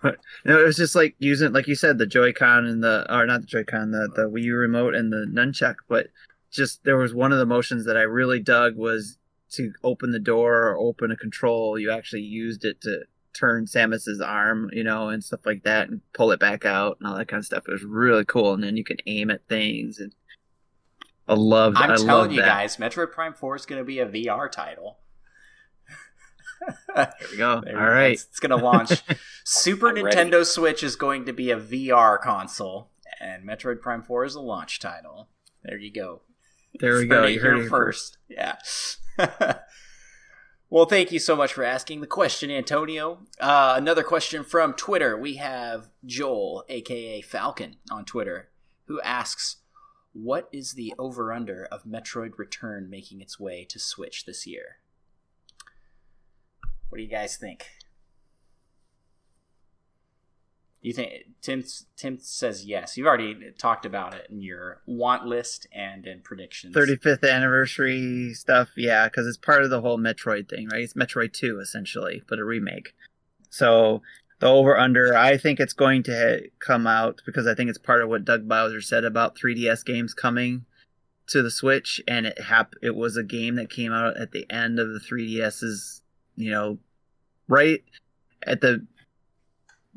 no, it was just like using, like you said, the Joy-Con and the, or not the Joy-Con, the the Wii U remote and the nunchuck. But just there was one of the motions that I really dug was to open the door or open a control. You actually used it to turn Samus's arm, you know, and stuff like that, and pull it back out and all that kind of stuff. It was really cool. And then you can aim at things, and I loved. I'm I telling you that. guys, Metroid Prime 4 is going to be a VR title. There we go. There all right. It's, it's going to launch. Super I'm ready. Nintendo Switch is going to be a VR console, and Metroid Prime 4 is a launch title. There you go. There we go. You heard here it first. Yeah. well, thank you so much for asking the question, Antonio. Uh, another question from Twitter. We have Joel, aka Falcon, on Twitter, who asks, "What is the over/under of Metroid Return making its way to Switch this year?" What do you guys think? You think Tim? Tim says yes. You've already talked about it in your want list and in predictions. 35th anniversary stuff, yeah, because it's part of the whole Metroid thing, right? It's Metroid 2 essentially, but a remake. So the over under, I think it's going to come out because I think it's part of what Doug Bowser said about 3DS games coming to the Switch, and it hap- it was a game that came out at the end of the 3DS's, you know, right at the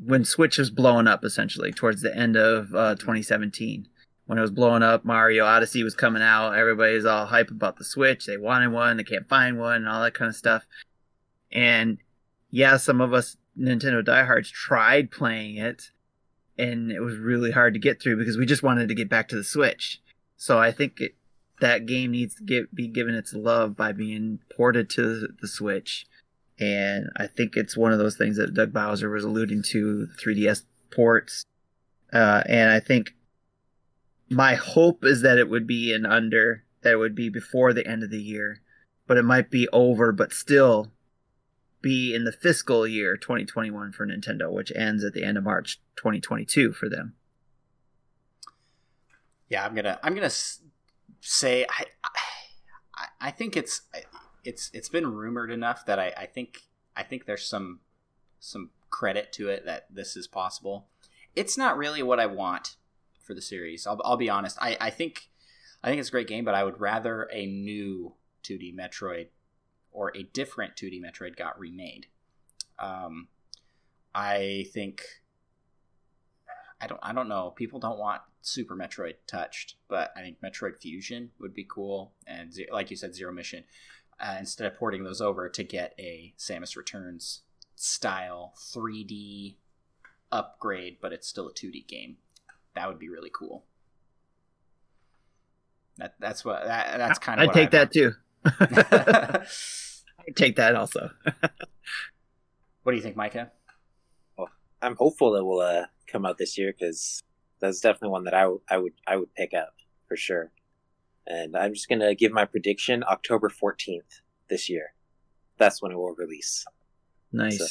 when Switch was blowing up essentially towards the end of uh, 2017 when it was blowing up, Mario Odyssey was coming out. Everybody's all hype about the Switch. They wanted one, they can't find one, and all that kind of stuff. And yeah, some of us Nintendo diehards tried playing it, and it was really hard to get through because we just wanted to get back to the Switch. So I think it, that game needs to get, be given its love by being ported to the Switch. And I think it's one of those things that Doug Bowser was alluding to, 3DS ports. Uh, and I think my hope is that it would be an under that it would be before the end of the year but it might be over but still be in the fiscal year 2021 for nintendo which ends at the end of march 2022 for them Yeah, I'm gonna I'm gonna say I I, I think it's it's it's been rumored enough that I, I think I think there's some some credit to it that this is possible. It's not really what I want for the series. I'll, I'll be honest. I, I think I think it's a great game, but I would rather a new 2D Metroid or a different 2D Metroid got remade. Um, I think I don't I don't know. People don't want Super Metroid touched, but I think Metroid Fusion would be cool, and like you said, Zero Mission. Uh, instead of porting those over to get a Samus Returns style 3D upgrade, but it's still a 2D game, that would be really cool. That that's what that, that's kind of. I take that too. I take that also. what do you think, Micah? Well, I'm hopeful it will uh, come out this year because that's definitely one that I, w- I would I would pick up for sure. And I'm just gonna give my prediction: October 14th this year. That's when it will release. Nice. So,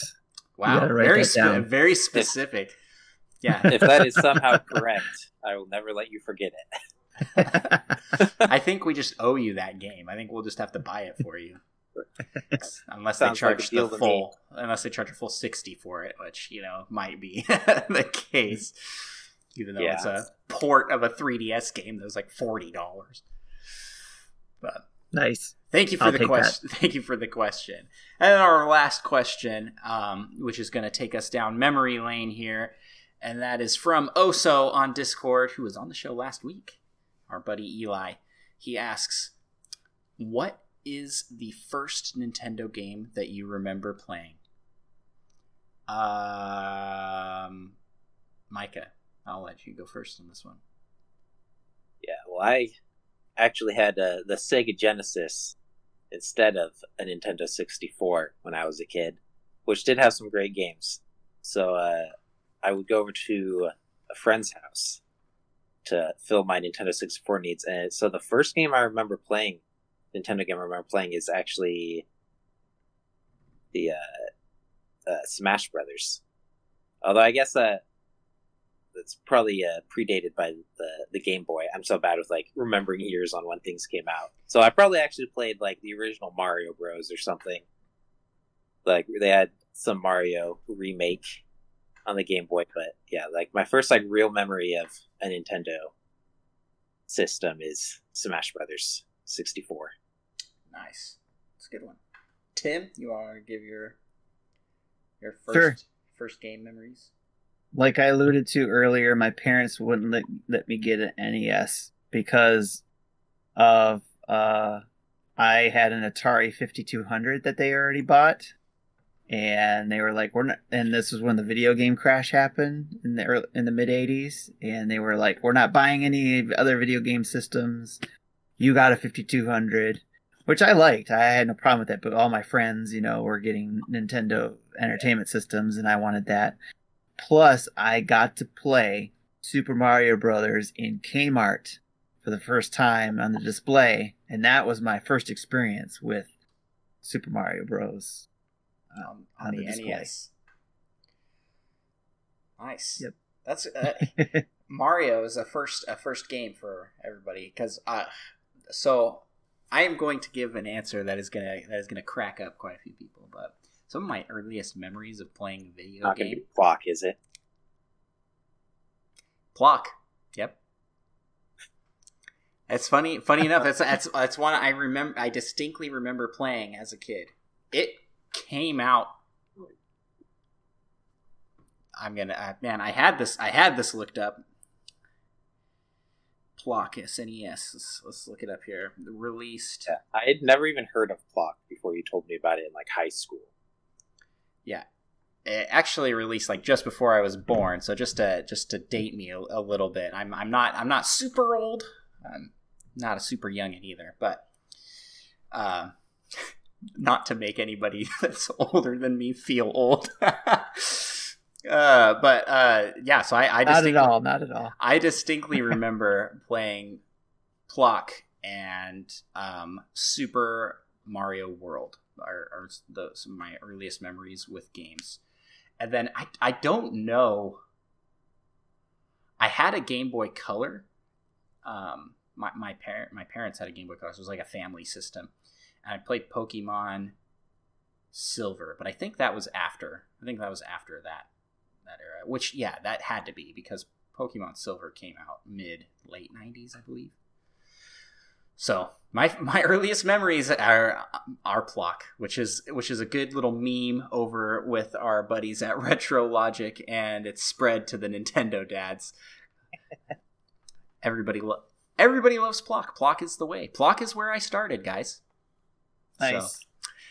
wow, very spe- very specific. Yeah. if that is somehow correct, I will never let you forget it. I think we just owe you that game. I think we'll just have to buy it for you. unless Sounds they charge like the full unless they charge a full 60 for it, which, you know, might be the case. Even though yeah. it's a port of a 3DS game that was like $40. But nice. Thank you for I'll the question. Thank you for the question. And our last question, um, which is going to take us down memory lane here, and that is from Oso on Discord, who was on the show last week our buddy Eli, he asks, What is the first Nintendo game that you remember playing? Um, Micah, I'll let you go first on this one. Yeah, well, I actually had uh, the Sega Genesis instead of a Nintendo 64 when I was a kid, which did have some great games. So uh, I would go over to a friend's house to fill my Nintendo 64 needs. And so the first game I remember playing, Nintendo game I remember playing, is actually the uh, uh, Smash Brothers. Although I guess uh, it's probably uh, predated by the the Game Boy. I'm so bad with like remembering years on when things came out. So I probably actually played like the original Mario Bros. or something. Like they had some Mario remake on the Game Boy, but yeah, like my first like real memory of a Nintendo system is Smash Brothers 64. Nice. It's a good one. Tim, you want to give your your first sure. first game memories? Like I alluded to earlier, my parents wouldn't let, let me get an NES because of uh I had an Atari 5200 that they already bought and they were like, "We're not." And this was when the video game crash happened in the early, in the mid '80s, and they were like, "We're not buying any other video game systems. You got a 5200." Which I liked. I had no problem with that, but all my friends, you know, were getting Nintendo Entertainment Systems, and I wanted that. Plus, I got to play Super Mario Brothers in Kmart for the first time on the display, and that was my first experience with Super Mario Bros um, on, on, the, the NES. Nice. Yep. That's uh, Mario is a first a first game for everybody because uh, so I am going to give an answer that is gonna that is gonna crack up quite a few people. But some of my earliest memories of playing video Not game. Plok is it? Plok. Yep. That's funny. Funny enough, that's that's that's one I remember. I distinctly remember playing as a kid. It came out I'm gonna uh, man. I had this. I had this looked up. Plok SNES. Let's, let's look it up here. Released. Yeah, I had never even heard of Plok before you told me about it in like high school. Yeah, it actually released like just before I was born. So just to just to date me a, a little bit. I'm I'm not I'm not super old. I'm not a super youngin either, but uh, not to make anybody that's older than me feel old. uh, but uh, yeah, so I, I not at all, not at all. I distinctly remember playing Plok and um, Super Mario World are, are the, some of my earliest memories with games. And then I, I don't know. I had a Game Boy Color. Um, my my parent my parents had a Game Boy Color. So it was like a family system and I played Pokemon Silver, but I think that was after. I think that was after that that era. Which yeah, that had to be because Pokemon Silver came out mid late '90s, I believe. So my my earliest memories are are Plok, which is which is a good little meme over with our buddies at Retro Logic, and it's spread to the Nintendo dads. everybody lo- everybody loves Plok. Plok is the way. Plok is where I started, guys. Nice.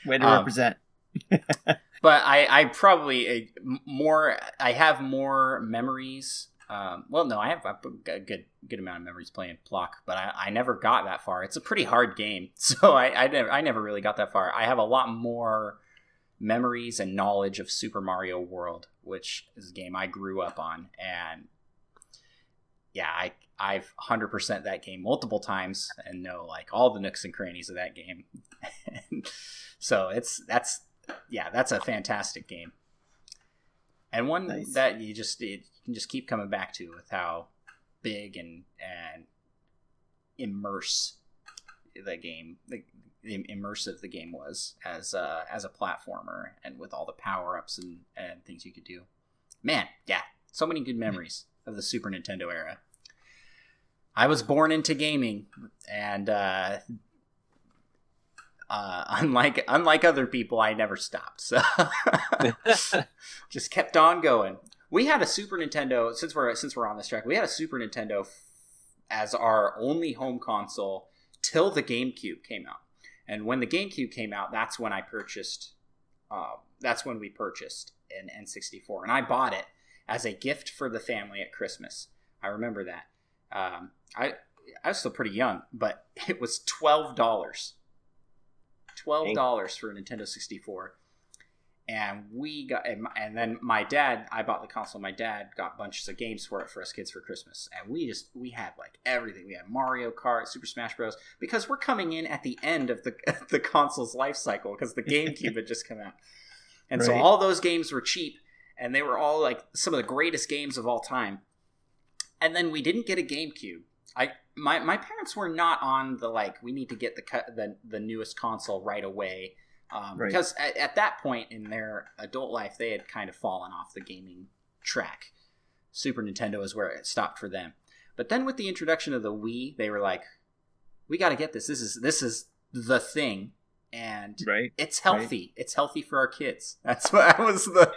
So, way to um, represent. but I I probably uh, more I have more memories um, well, no, I have a good good amount of memories playing Plok, but I, I never got that far. It's a pretty hard game, so I, I never I never really got that far. I have a lot more memories and knowledge of Super Mario World, which is a game I grew up on, and yeah, I I've hundred percent that game multiple times and know like all the nooks and crannies of that game. so it's that's yeah, that's a fantastic game and one nice. that you just it, can just keep coming back to with how big and and immerse the game the, immersive the game was as uh, as a platformer and with all the power ups and, and things you could do. Man, yeah, so many good memories of the Super Nintendo era. I was born into gaming, and uh, uh, unlike unlike other people, I never stopped. So just kept on going. We had a Super Nintendo since we're since we're on this track. We had a Super Nintendo f- as our only home console till the GameCube came out. And when the GameCube came out, that's when I purchased. Uh, that's when we purchased an N64, and I bought it as a gift for the family at Christmas. I remember that. Um, I I was still pretty young, but it was twelve dollars twelve dollars for a Nintendo sixty four, and we got and, and, then my dad I bought the console. My dad got bunches of games for it for us kids for Christmas, and we just we had like everything. We had Mario Kart, Super Smash Bros. Because we're coming in at the end of the the console's life cycle because the GameCube had just come out, and right. so all those games were cheap, and they were all like some of the greatest games of all time. And then we didn't get a GameCube. I my my parents were not on the like we need to get the the the newest console right away. Um, right. Because at, at, that point in their adult life, they had kind of fallen off the gaming track. Super Nintendo is where it stopped for them. But then with the introduction of the Wii, they were like, "We got to get this. This is this is the thing." and right. it's healthy. Right. It's healthy for our kids. That's what that was the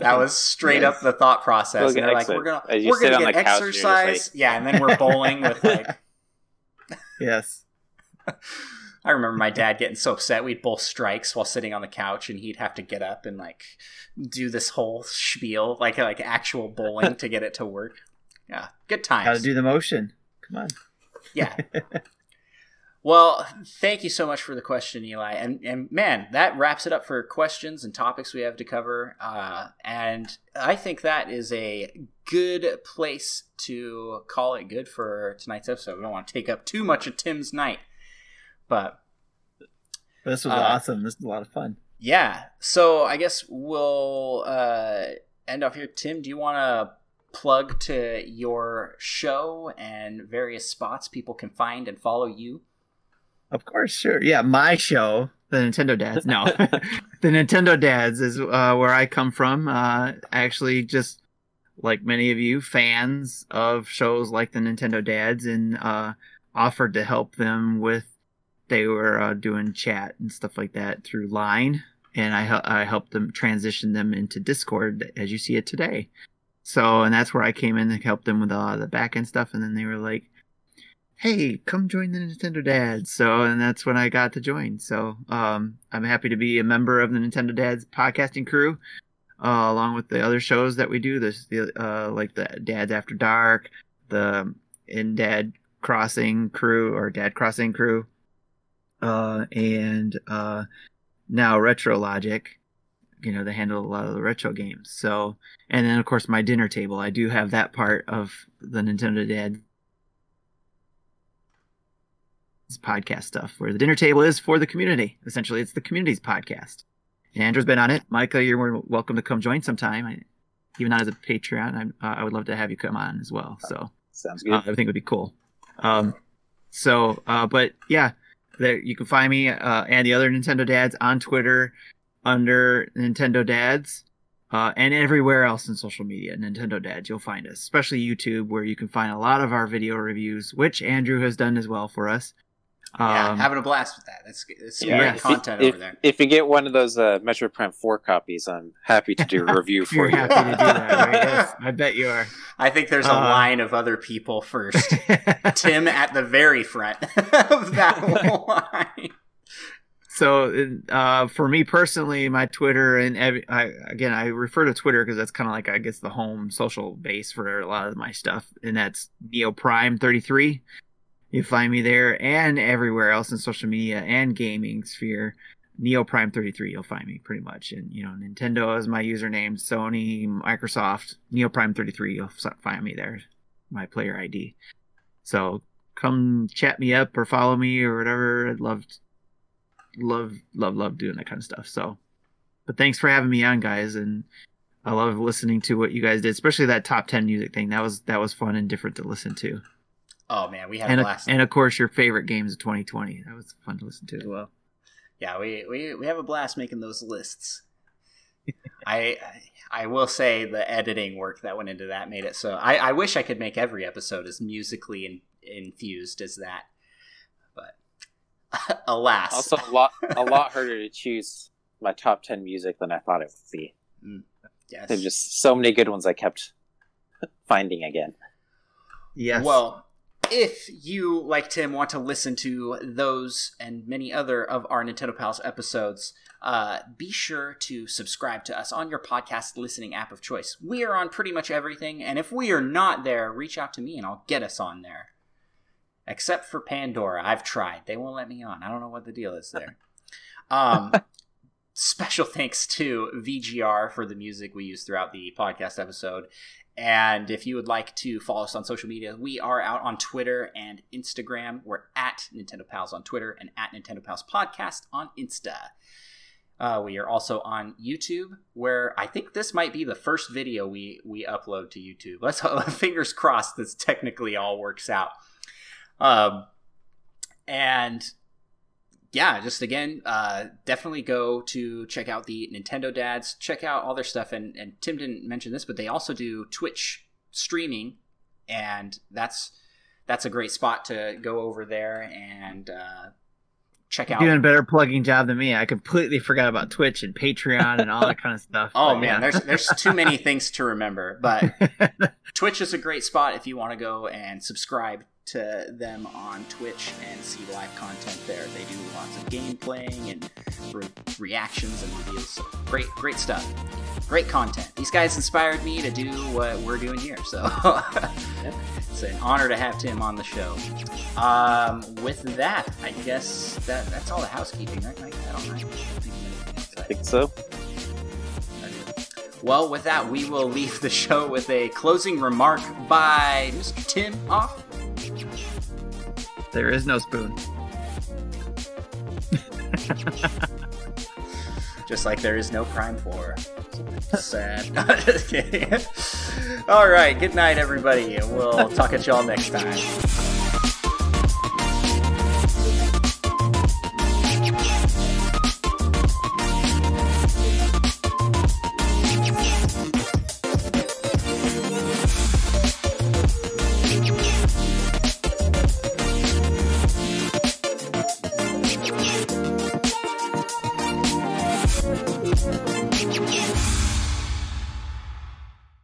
that was straight yes. up the thought process. and they're like, we're gonna we're gonna get exercise, like... yeah, and then we're bowling with like yes. I remember my dad getting so upset. We'd both strikes while sitting on the couch, and he'd have to get up and like do this whole spiel, like like actual bowling, to get it to work. Yeah, good times. Got to do the motion. Come on. Yeah. Well, thank you so much for the question, Eli. And and man, that wraps it up for questions and topics we have to cover. Uh, and I think that is a good place to call it good for tonight's episode. We don't want to take up too much of Tim's night, but this was uh, awesome. This was a lot of fun. Yeah. So I guess we'll uh, end off here. Tim, do you want to plug to your show and various spots people can find and follow you? Of course, sure. Yeah, my show, the Nintendo Dads. No, the Nintendo Dads is uh, where I come from. Uh, actually, just like many of you, fans of shows like the Nintendo Dads, and uh, offered to help them with. They were uh, doing chat and stuff like that through Line, and I I helped them transition them into Discord as you see it today. So, and that's where I came in and helped them with all the back end stuff, and then they were like, hey, come join the Nintendo Dads. So, and that's when I got to join. So, um, I'm happy to be a member of the Nintendo Dads podcasting crew, uh, along with the other shows that we do. This, the, uh, like the Dads After Dark, the In Dad Crossing crew or Dad Crossing crew, uh, and, uh, now Retro Logic. You know, they handle a lot of the retro games. So, and then of course my dinner table. I do have that part of the Nintendo Dad podcast stuff, where the dinner table is for the community. Essentially, it's the community's podcast. And Andrew's been on it. Micah, you're welcome to come join sometime. I, even not as a Patreon, I, uh, I would love to have you come on as well. So sounds good. Uh, I think it would be cool. Um, so, uh, but yeah, there you can find me uh, and the other Nintendo dads on Twitter under Nintendo Dads. Uh, and everywhere else in social media, Nintendo Dads, you'll find us, especially YouTube, where you can find a lot of our video reviews, which Andrew has done as well for us. Yeah, Um, having a blast with that. That's, that's Yeah, great if, content you, over if, there. if you get one of those uh, Metroid Prime 4 copies, I'm happy to do a review for You're happy to do that, right? Yes, I bet you are. I think there's a Uh, line of other people first. Tim at the very front of that line. so uh, for me personally, my Twitter and ev- I, again, I refer to Twitter because that's kind of like I guess the home social base for a lot of my stuff, and that's NeoPrime33. You find me there and everywhere else in social media and gaming sphere. NeoPrime33, you'll find me pretty much. And, you know, Nintendo is my username, Sony, Microsoft, NeoPrime33, you'll find me there, my player ID. So come chat me up or follow me or whatever. I'd love, love, love, love doing that kind of stuff. So, but thanks for having me on, guys. And I love listening to what you guys did, especially that top 10 music thing. That was, that was fun and different to listen to. Oh man, we had And, a of- blast. and of course, your favorite games of 2020. That was fun to listen to as well. yeah, we, we we have a blast making those lists. I I will say the editing work that went into that made it so I, I wish I could make every episode as musically in, infused as that, but alas, Also, a lot, a lot harder to choose my top 10 music than I thought it would be. Mm, yes. There's just so many good ones I kept finding again. Yes. Well, if you, like Tim, want to listen to those and many other of our Nintendo Pals episodes, uh, be sure to subscribe to us on your podcast listening app of choice. We are on pretty much everything, and if we are not there, reach out to me and I'll get us on there. Except for Pandora. I've tried. They won't let me on. I don't know what the deal is there. Um, special thanks to VGR for the music we use throughout the podcast episode. And if you would like to follow us on social media, we are out on Twitter and Instagram. We're at Nintendo Pals on Twitter and at Nintendo Pals Podcast on Insta. Uh, we are also on YouTube, where I think this might be the first video we we upload to YouTube. Let's fingers crossed this technically all works out. Um, and yeah, just again, uh, definitely go to check out the Nintendo Dads. Check out all their stuff, and and Tim didn't mention this, but they also do Twitch streaming, and that's that's a great spot to go over there and uh, check out. You're doing a better plugging job than me. I completely forgot about Twitch and Patreon and all that kind of stuff. Oh man, yeah. there's there's too many things to remember, but Twitch is a great spot if you want to go and subscribe to them on Twitch and see live content there. They do lots of game playing and re- reactions and reviews. So great, great stuff. Great content. These guys inspired me to do what we're doing here. So it's an honor to have Tim on the show. Um, with that, I guess that that's all the housekeeping, right? Mike? I don't know. I think so. Well, with that, we will leave the show with a closing remark by Mr. Tim Off. There is no spoon. Just like there is no Prime 4. Sad. All right, good night, everybody. and We'll talk at y'all next time.